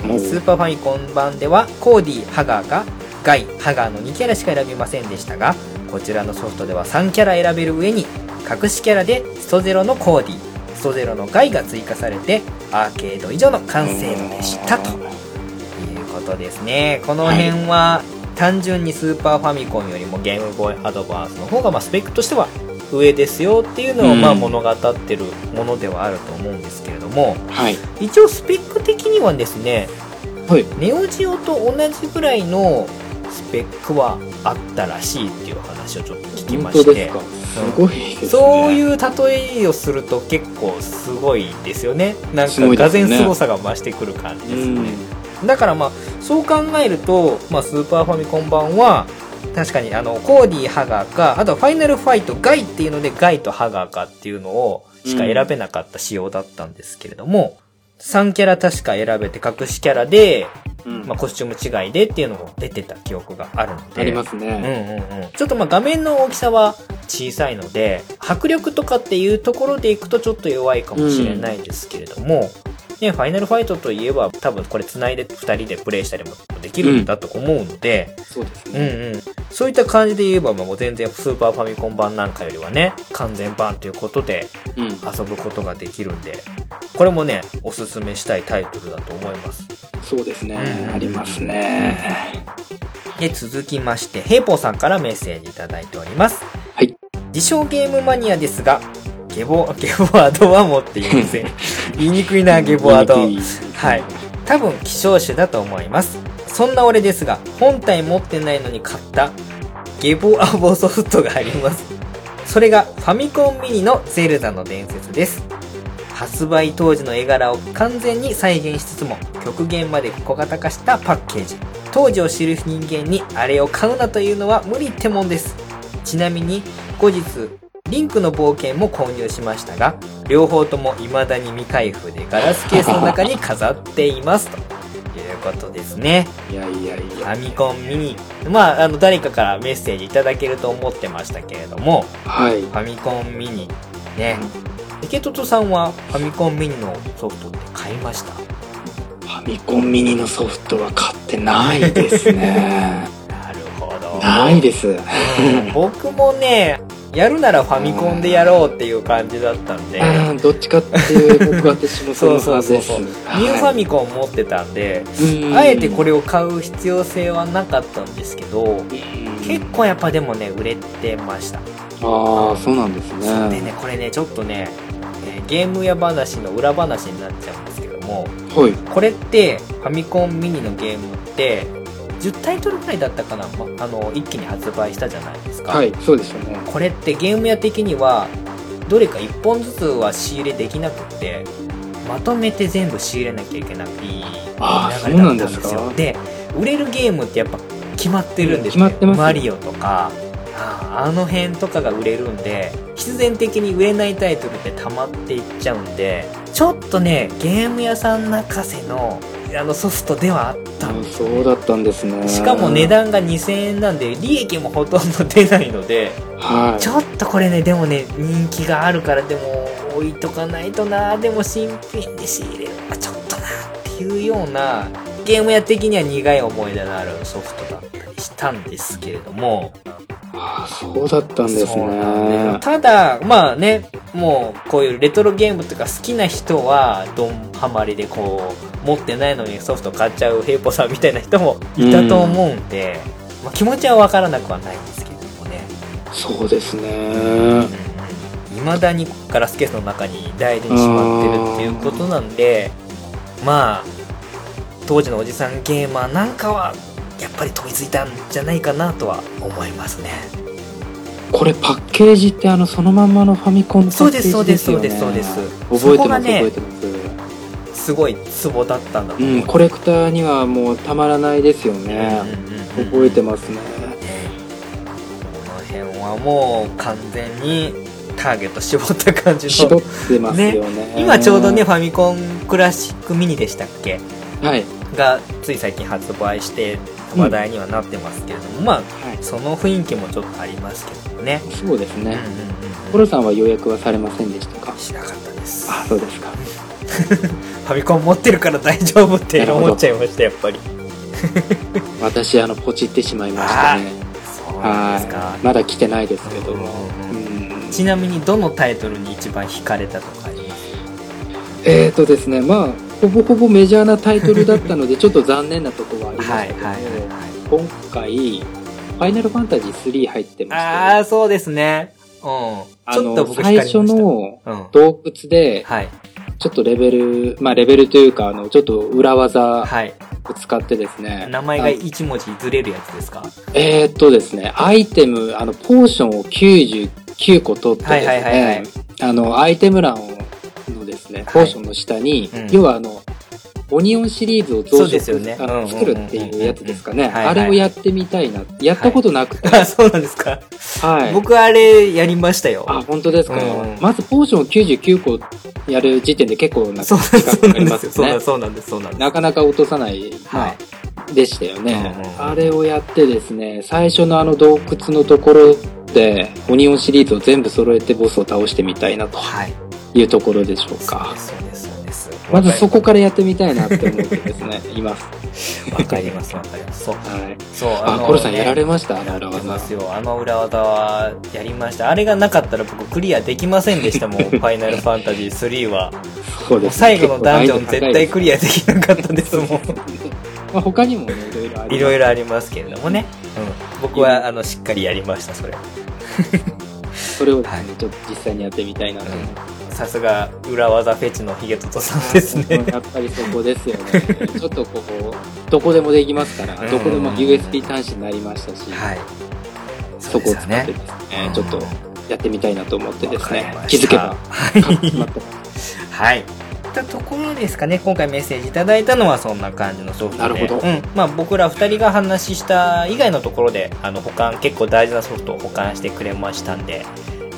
もう。スーパーファミコン版ではコーディハガーがガイハガーの2キャラしか選びませんでしたがこちらのソフトでは3キャラ選べる上に隠しキャラでストゼロのコーディストゼロのガイが追加されてアーケード以上の完成度でしたということですねこの辺は単純にスーパーファミコンよりもゲームボーイアドバンスの方がまあスペックとしては上ですよっていうのをまあうん物語ってるものではあると思うんですけれどもはい。一応スペック的にはですねはい。ネオジオと同じぐらいのスペックはあったらしいっていう話をちょっと聞きまして。そういう例えをすると結構すごいですよね。なんかがぜん凄さが増してくる感じですうん。よね、だからまあそう考えると、まあ、スーパーファミコン版は確かにあのコーディハガーかあとはファイナルファイトガイっていうのでガイとハガーかっていうのをしか選べなかった仕様だったんですけれども、3キャラ確か選べて隠しキャラで、うん。まあ、コスチューム違いでっていうのも出てた記憶があるので。ありますうんね。うんうん、ちょっとまあ画面の大きさは小さいので迫力とかっていうところでいくとちょっと弱いかもしれないですけれども、ね、ファイナルファイトといえば多分これ繋いで2人でプレイしたりもできるんだと思うので、そうですうんね。うん、そういった感じで言えばもう全然スーパーファミコン版なんかよりはね完全版ということでうん。遊ぶことができるんでこれもねおすすめしたいタイトルだと思いますそうですねうん。ありますね。で、続きまして、ヘイポーさんからメッセージいただいております。はい。自称ゲームマニアですが、ゲボ、ゲボアドは持っていません。言いにくいな、ゲボアド。はい。多分、希少種だと思います。そんな俺ですが、本体持ってないのに買った、ゲボアボソフトがあります。それがファミコンミニのゼルダの伝説です。発売当時の絵柄を完全に再現しつつも極限まで小型化したパッケージ当時を知る人間にあれを買うなというのは無理ってもんですちなみに後日リンクの冒険も購入しましたが両方とも未だに未開封でガラスケースの中に飾っていますということですねいやいやいフや。ァミコンミニまああの誰かからメッセージいただけると思ってましたけれどもはい。ファミコンミニね池トトさんはファミコンミニのソフトって買いました？ファミコンミニのソフトは買ってないですね。なるほどないです。うん僕もねやるならファミコンでやろうっていう感じだったんでうんどっちかっていう僕私もそう。そうそうそうニューファミコン持ってたんでうんあえてこれを買う必要性はなかったんですけどうん結構やっぱでもね売れてましたああ、そうなんですね。でねこれねちょっとね、えーゲームや話の裏話になっちゃうんですけどもはい。これってファミコンミニのゲームって10タイトルくらいだったかな、まあの一気に発売したじゃないですか、はい、そうですよね。これってゲーム屋的にはどれか1本ずつは仕入れできなくってまとめて全部仕入れなきゃいけないあー流れだったんですよ。で売れるゲームってやっぱ決まってるんです決まってますよ。マリオとかあの辺とかが売れるんで必然的に売れないタイトルって溜まっていっちゃうんでちょっとねゲーム屋さん泣かせのあのソフトではあったんですそうだったんですね。しかも値段が2000円なんで利益もほとんど出ないのではい。ちょっとこれねでもね人気があるからでも置いとかないとなでも新品で仕入れるのはちょっとなっていうようなゲーム屋的には苦い思い出のあるソフトだったりしたんですけれども。ああ、そうだったんですね。ただまあねもうこういうレトロゲームとか好きな人はドンハマりでこう持ってないのにソフト買っちゃうヘイポさんみたいな人もいたと思うんで、まあ、気持ちはわからなくはないんですけれどもね。そうですね。いまだにガラスケースの中に大事にしまってるっていうことなんでまあ当時のおじさんゲーマーなんかはやっぱり飛びついたんじゃないかなとは思いますねこれパッケージってあの、そのまんまのファミコンのパッケージですよね。そうですそうですそうです覚えてます、ね覚えてます。すごいツボだったんだうん、コレクターにはもうたまらないですよね。覚えてますね。この辺はもう完全にターゲット絞った感じ絞のってますよね。今ちょうどねファミコンクラシックミニでしたっけ？はい。がつい最近発売して話題にはなってますけれども、まあはい。その雰囲気もちょっとありますけどもねそうですね。うんさんは予約はされませんでしたか？しなかったですあ、そうですか。ファミコン持ってるから大丈夫って思っちゃいましたやっぱり 私、あの、ポチってしまいましたね。そうなんですかはい。まだ来てないですけども。うんうんうんうんちなみにどのタイトルに一番惹かれたとかあります？えーとですね、まあ、ほぼほぼメジャーなタイトルだったので、ちょっと残念なところはありましたけど、今回、ファイナルファンタジー3入ってまして、ああそうですねうんあの、最初の洞窟で、はいちょっとレベル、まあレベルというか、あの、ちょっと裏技を使ってですね。名前があ一文字ずれるやつですかえーっとですね、アイテム、あの、ポーションを99個取ってですね、あの、アイテム欄のですね、ポーションの下に、うん。要はあの、オニオンシリーズを増そうですよね。殖、あの作るっていうやつですかね。はいはいあれをやってみたいな。やったことなくて。あ そうなんですか？はい。僕あれやりましたよ。あ、本当ですか、うんまずポーションを99個やる時点で結構な時間かかりますすよよね。そうなんです。そうなんです。なかなか落とさない、まあはいでしたよね、あれをやってですね、最初のあの洞窟のところで、オニオンシリーズを全部揃えてボスを倒してみたいなと。はいいうところでしょうか。で。すそうですそうです。まずそこからやってみたいなって思ってですね、います。わかりますわかります。そう。はい。そうあ、のコロさんやられねました？あの裏やってます技。よあの裏技はやりました。あれがなかったら僕クリアできませんでしたもん。ファイナルファンタジー3は。そうです最後のダンジョン絶対クリリアできなかったですもん。まあ他にもね、いろいろあります。いろいろありますけれどもね、うん、僕はあのしっかりやりましたそれ。それをですね、はい。ちょっと実際にやってみたいなと思って。さすが裏技フェチのヒゲトトさんですねやっぱりそこですよね。ちょっとここ、どこでもできますから、うんどこでも USB 端子になりましたし、はいそこを使ってですね、うんちょっとやってみたいなと思ってですね気づけば、はいはい。といったところですかね。今回メッセージいただいたのはそんな感じのソフトで。なるほどうん。まあ僕ら二人が話した以外のところで、あの保管、結構大事なソフトを保管してくれましたんで、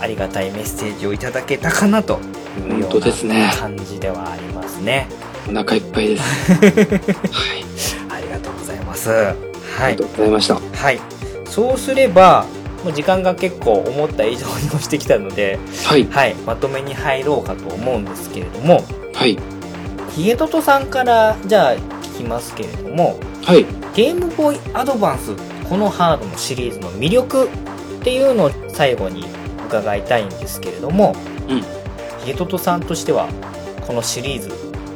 ありがたいメッセージをいただけたかなというよ本当ですねうな感じではありますね。お腹いっぱいです。はい。ありがとうございます。はいありがと。うございました。はい。そうすれば、もう時間が結構思った以上に押してきたので、はい。はい、まとめに入ろうかと思うんですけれども、はい。ヒゲトトさんから、じゃあ聞きますけれども、はい。ゲームボーイアドバンス、このハードのシリーズの魅力っていうのを最後に伺いたいんですけれども、うんヒゲトトさんとしては、このシリーズ、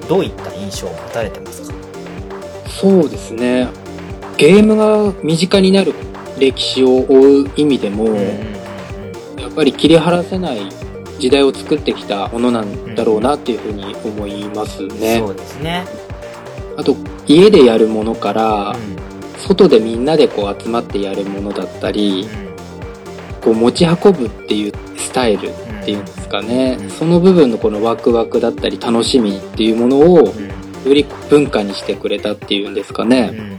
どういった印象を持たれてますか？そうですね。ゲームが身近になる歴史を追う意味でも、やっぱり切り離せない時代を作ってきたものなんだろうなっていうふうに思いますね。そうですね。あと、家でやるものから、うん外でみんなでこう集まってやるものだったり、こう持ち運ぶっていうスタイルっていうんですかね、うん。その部分のこのワクワクだったり楽しみっていうものをより文化にしてくれたっていうんですかね。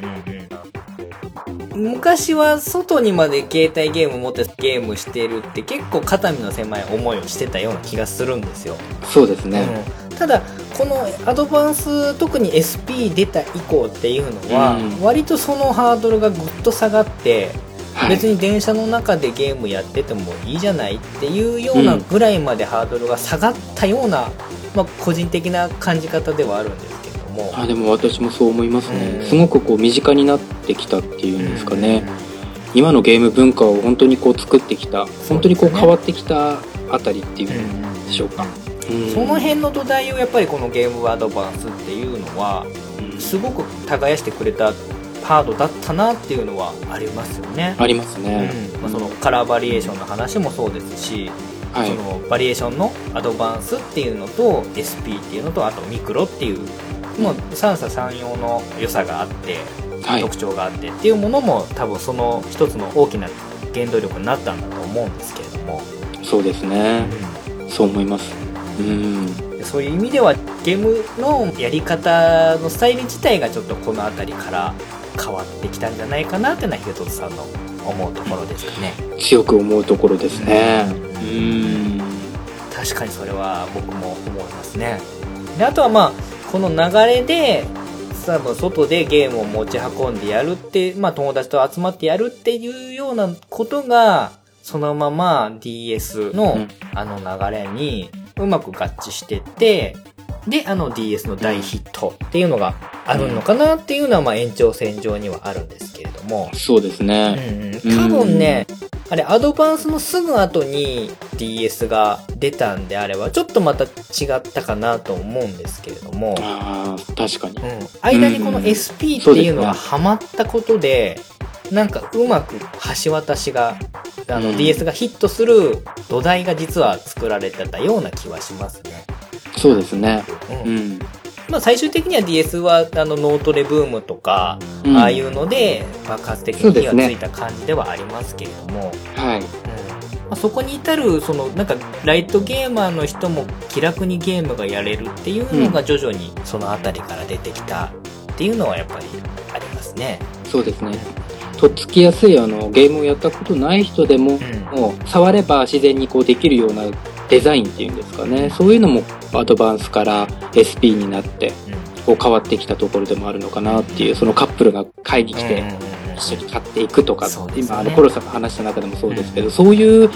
昔は外にまで携帯ゲーム持ってゲームしてるって結構肩身の狭い思いをしてたような気がするんですよ、そうですね。うん。ただこのアドバンス特に SP 出た以降っていうのは、うん。割とそのハードルがぐっと下がって、はい。別に電車の中でゲームやっててもいいじゃないっていうようなぐらいまでハードルが下がったような、まあ、個人的な感じ方ではあるんですけれども。あでも私もそう思いますね、うんすごくこう身近になってきたっていうんですかね、今のゲーム文化を本当にこう作ってきた、本当にこう変わってきたあたりっていうんでしょうか、うん。その辺の土台をやっぱりこのゲームアドバンスっていうのはうん。すごく耕してくれたハードだったなっていうのはありますよね。ありますうん。ね、まあ、そのカラーバリエーションの話もそうですし、はい。そのバリエーションのアドバンスっていうのと SP っていうのとあとミクロっていうもう三者三様の良さがあってはい。特徴があってっていうものも多分その一つの大きな原動力になったんだと思うんですけれども、そうですね。そう思います。うん。でそういう意味ではゲームのやり方のスタイル自体がちょっとこの辺りから変わってきたんじゃないかなっていうのはヒゲトトさんの思うところですかね。強く思うところですね。うん。確かにそれは僕も思いますね。であとはまあこの流れで多分外でゲームを持ち運んでやるって、まあ、友達と集まってやるっていうようなことがそのまま DS のうん。あの流れにうまく合致してってであの DS の大ヒットっていうのがあるのかなっていうのはまあ延長線上にはあるんですけれども、そうですね。うんうん、多分ね、あれ、アドバンスのすぐ後に DS が出たんであれば、ちょっとまた違ったかなと思うんですけれども、ああ確かに。うん、間にこのうん SP っていうのがハマったことで、なんかうまく橋渡しが、あのうん。DS がヒットする土台が実は作られてたような気はしますね。そうですね。ううん。ん、まあ最終的には DS はあの脳トレブームとか、うん。ああいうので爆発的に火がついた感じではありますけれども、はい。うん。まあ、そこに至るそのなんかライトゲーマーの人も気楽にゲームがやれるっていうのが徐々にその辺りから出てきたっていうのはやっぱりありますね。そうですね。とっつきやすいあのゲームをやったことない人でも、うん。もう触れば自然にこうできるようなデザインっていうんですかねそういうのもアドバンスから SP になってこう変わってきたところでもあるのかなっていうそのカップルが買いに来て一緒に買っていくとか、ね今あのコロさんが話した中でもそうですけど、そういう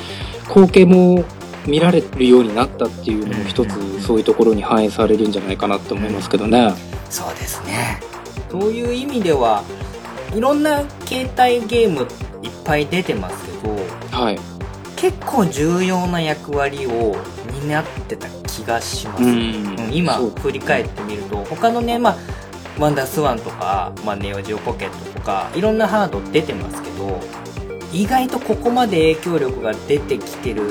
光景も見られるようになったっていうのも一つそういうところに反映されるんじゃないかなって思いますけどね。そうですね。そういう意味ではいろんな携帯ゲームいっぱい出てますけどはい。結構重要な役割を担ってた気がします。うん。うん今振り返ってみると他のねまあワンダースワンとか、まあ、ネオジオポケットとかいろんなハード出てますけど意外とここまで影響力が出てきてる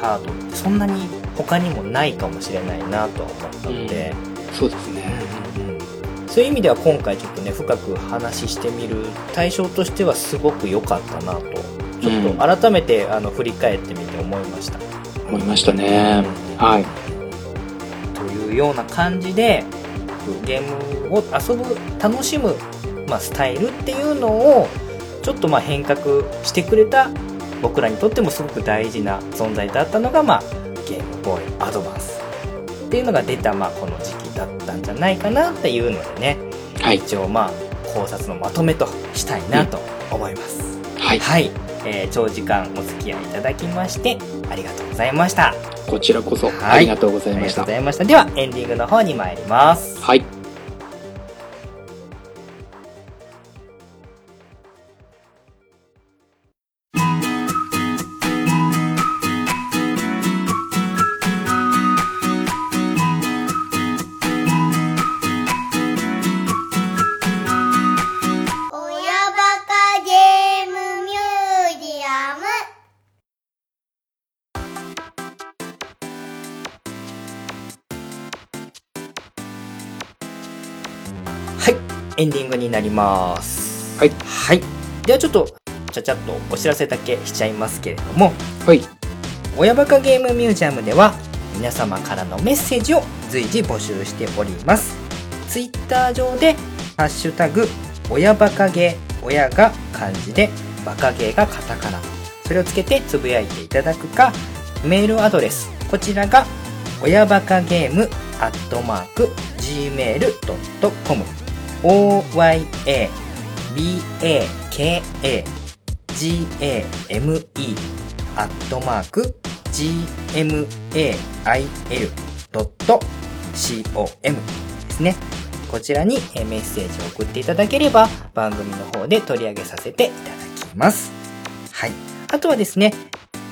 ハードってそんなに他にもないかもしれないなとは思ったので、そうですね。うんうん。そういう意味では今回ちょっとね深く話してみる対象としてはすごく良かったなとちょっと改めて、あの振り返ってみて思いました。思いましたね。はい。というような感じでゲームを遊ぶ楽しむ、まあ、スタイルっていうのをちょっとまあ変革してくれた僕らにとってもすごく大事な存在だったのが、まあ、ゲームボーイアドバンスっていうのが出た、まあ、この時期だったんじゃないかなっていうのでねはい。一応まあ考察のまとめとしたいなと思います、はい。はい、えー長時間お付き合いいただきましてありがとうございましたこちらこそ、はいありがとうございましたありがとうご。ざいましたではエンディングの方に参りますはい。エンディングになります。はい。はい。ではちょっと、ちゃちゃっとお知らせだけしちゃいますけれども、はい。親バカゲームミュージアムでは、皆様からのメッセージを随時募集しております。ツイッター上で、ハッシュタグ、親バカゲー、親が漢字で、バカゲーがカタカナ。それをつけてつぶやいていただくか、メールアドレス、こちらが、親バカゲームアットマーク gmail.com oyabakagame アットマーク gmail.com ですね。こちらにメッセージを送っていただければ番組の方で取り上げさせていただきます。はい。あとはですね、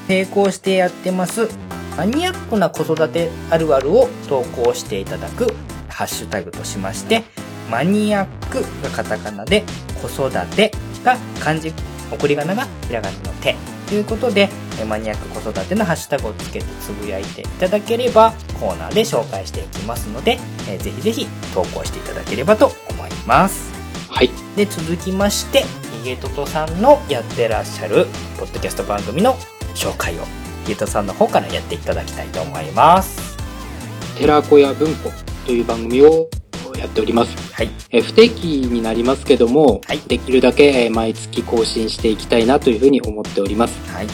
並行してやってますマニアックな子育てあるあるを投稿していただくハッシュタグとしまして、マニアックがカタカナで子育てが漢字、送り仮名がひらがなの手ということで、えマニアック子育てのハッシュタグをつけてつぶやいていただければコーナーで紹介していきますので、えーぜひぜひ投稿していただければと思います。はい。で、続きまして、ヒゲトトさんのやってらっしゃる、ポッドキャスト番組の紹介を、ヒゲトトさんの方からやっていただきたいと思います。寺子屋文庫という番組をやっております。はい。えー不定期になりますけども、はいできるだけえー毎月更新していきたいなというふうに思っております。はい。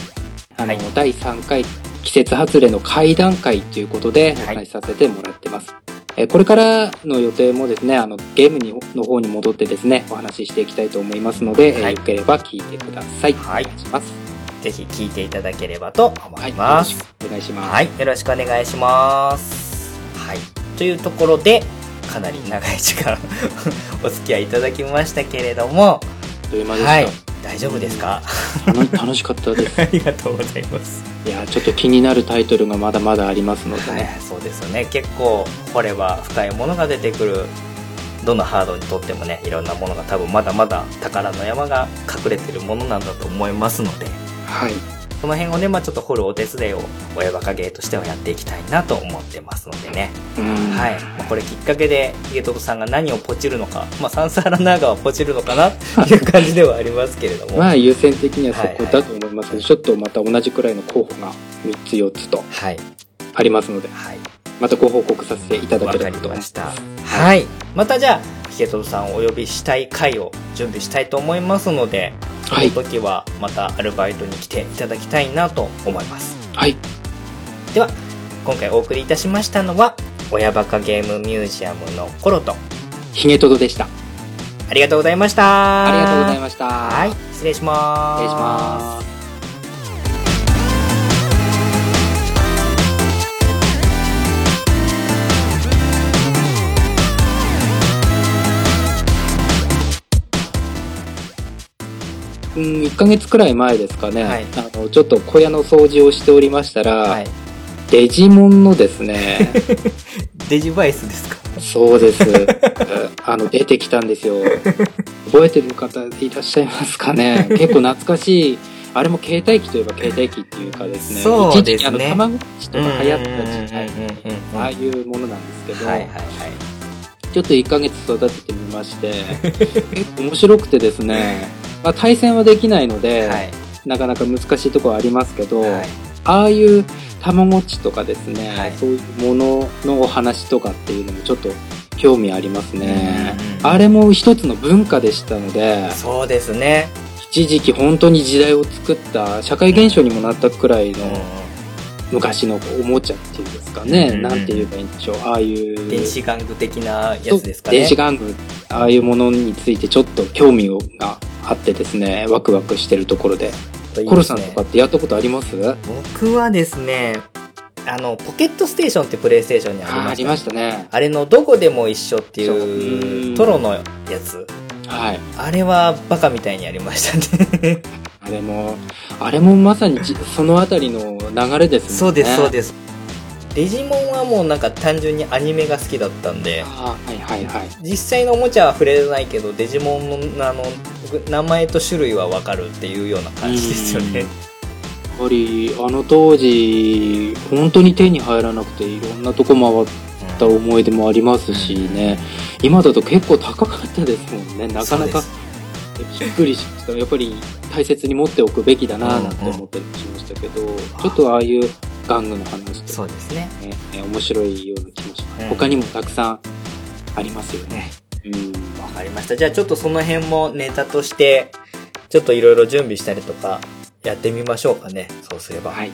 あの、はい第3回季節外れの会談会ということでおはい話しさせてもらってます。えーこれからの予定もですね、あの、ゲームにの方に戻ってですね、お話ししていきたいと思いますので、えーはいよければ聞いてください。はいお願いします。ぜひ聞いていただければと思はい。います。よろしくお願いします。はい。よろしくお願いします。はい。というところで、かなり長い時間 お付き合いいただきましたけれども、あっという間でした。はい。大丈夫ですか？楽楽しかったです。ありがとうございます。いや、ちょっと気になるタイトルがまだまだありますのではいね。、そうですよね結構掘れば深いものが出てくるどのハードにとってもねいろんなものが多分まだまだ宝の山が隠れてるものなんだと思いますのではい。その辺をね、まあ、ちょっと掘るお手伝いを親バカゲーとしてはやっていきたいなと思ってますのでね、うん。はい、まあ、これきっかけでヒゲトトさんが何をポチるのか、まあ、サンサーラナーガはポチるのかなっていう感じではありますけれども。まあ優先的にはそこだと思いますけど、ちょっとまた同じくらいの候補が3つ4つとはい。ありますので、はい。またご報告させていただければとりました。ははい。またじゃあ、ヒゲトトさんをお呼びしたい回を準備したいと思いますので、そはいの時はまたアルバイトに来ていただきたいなと思います。はい。では、今回お送りいたしましたのは、親バカゲームミュージアムのコロと、ヒゲトドでした。ありがとうございました。ありがとうございしました。はい。失礼します。失礼します。うん、1ヶ月くらい前ですかね、はいあの、ちょっと小屋の掃除をしておりましたら、はい。デジモンのですね、デジバイスですか？そうです。あの、出てきたんですよ。覚えてる方いらっしゃいますかね？結構懐かしい。あれも携帯機といえば携帯機っていうかですね。そうですね一時期あの、たまごっちとか流行った時代ああいうものなんですけど、はいはいはい。ちょっと1ヶ月育ててみまして、結構面白くてですね、まあ、対戦はできないので、はい。なかなか難しいところありますけど、はいああいうたまごっちとかですね、はいそういうもののお話とかっていうのもちょっと興味ありますね。あれも一つの文化でしたので、そうですね。一時期本当に時代を作った社会現象にもなったくらいの昔のおもちゃっていうかね、うんなんて言えばいいんでしょう、ああいう電子玩具的なやつですかね。電子玩具、ああいうものについてちょっと興味があってですね、ワクワクしてるところで。いいですねコロさんとかってやったことあります？僕はですね、あの、ポケットステーションってプレイステーションにありました。あありましたね。あれのどこでも一緒っていうう、んトロのやつ。はい。あれはバカみたいにやりましたね。あれも、あれもまさにじそのあたりの流れですね。そうです、そうす。です。デジモンはもうなんか単純にアニメが好きだったんで、はいはいはい。実際のおもちゃは触れないけど、デジモンのあの、名前と種類はわかるっていうような感じですよね。やっぱり、あの当時、本当に手に入らなくて、いろんなとこ回った思い出もありますしね、今だと結構高かったですもんね。なかなかびっくりしました。やっぱり大切に持っておくべきだなぁなんて思ったりもしましたけど、ちょっとああいう玩具の話そうですね。ね、え面白いような気もします。うん他にもたくさんありますよね。うん。わかりました。じゃあちょっとその辺もネタとして、ちょっといろいろ準備したりとか、やってみましょうかね。そうすれば。はい。うん。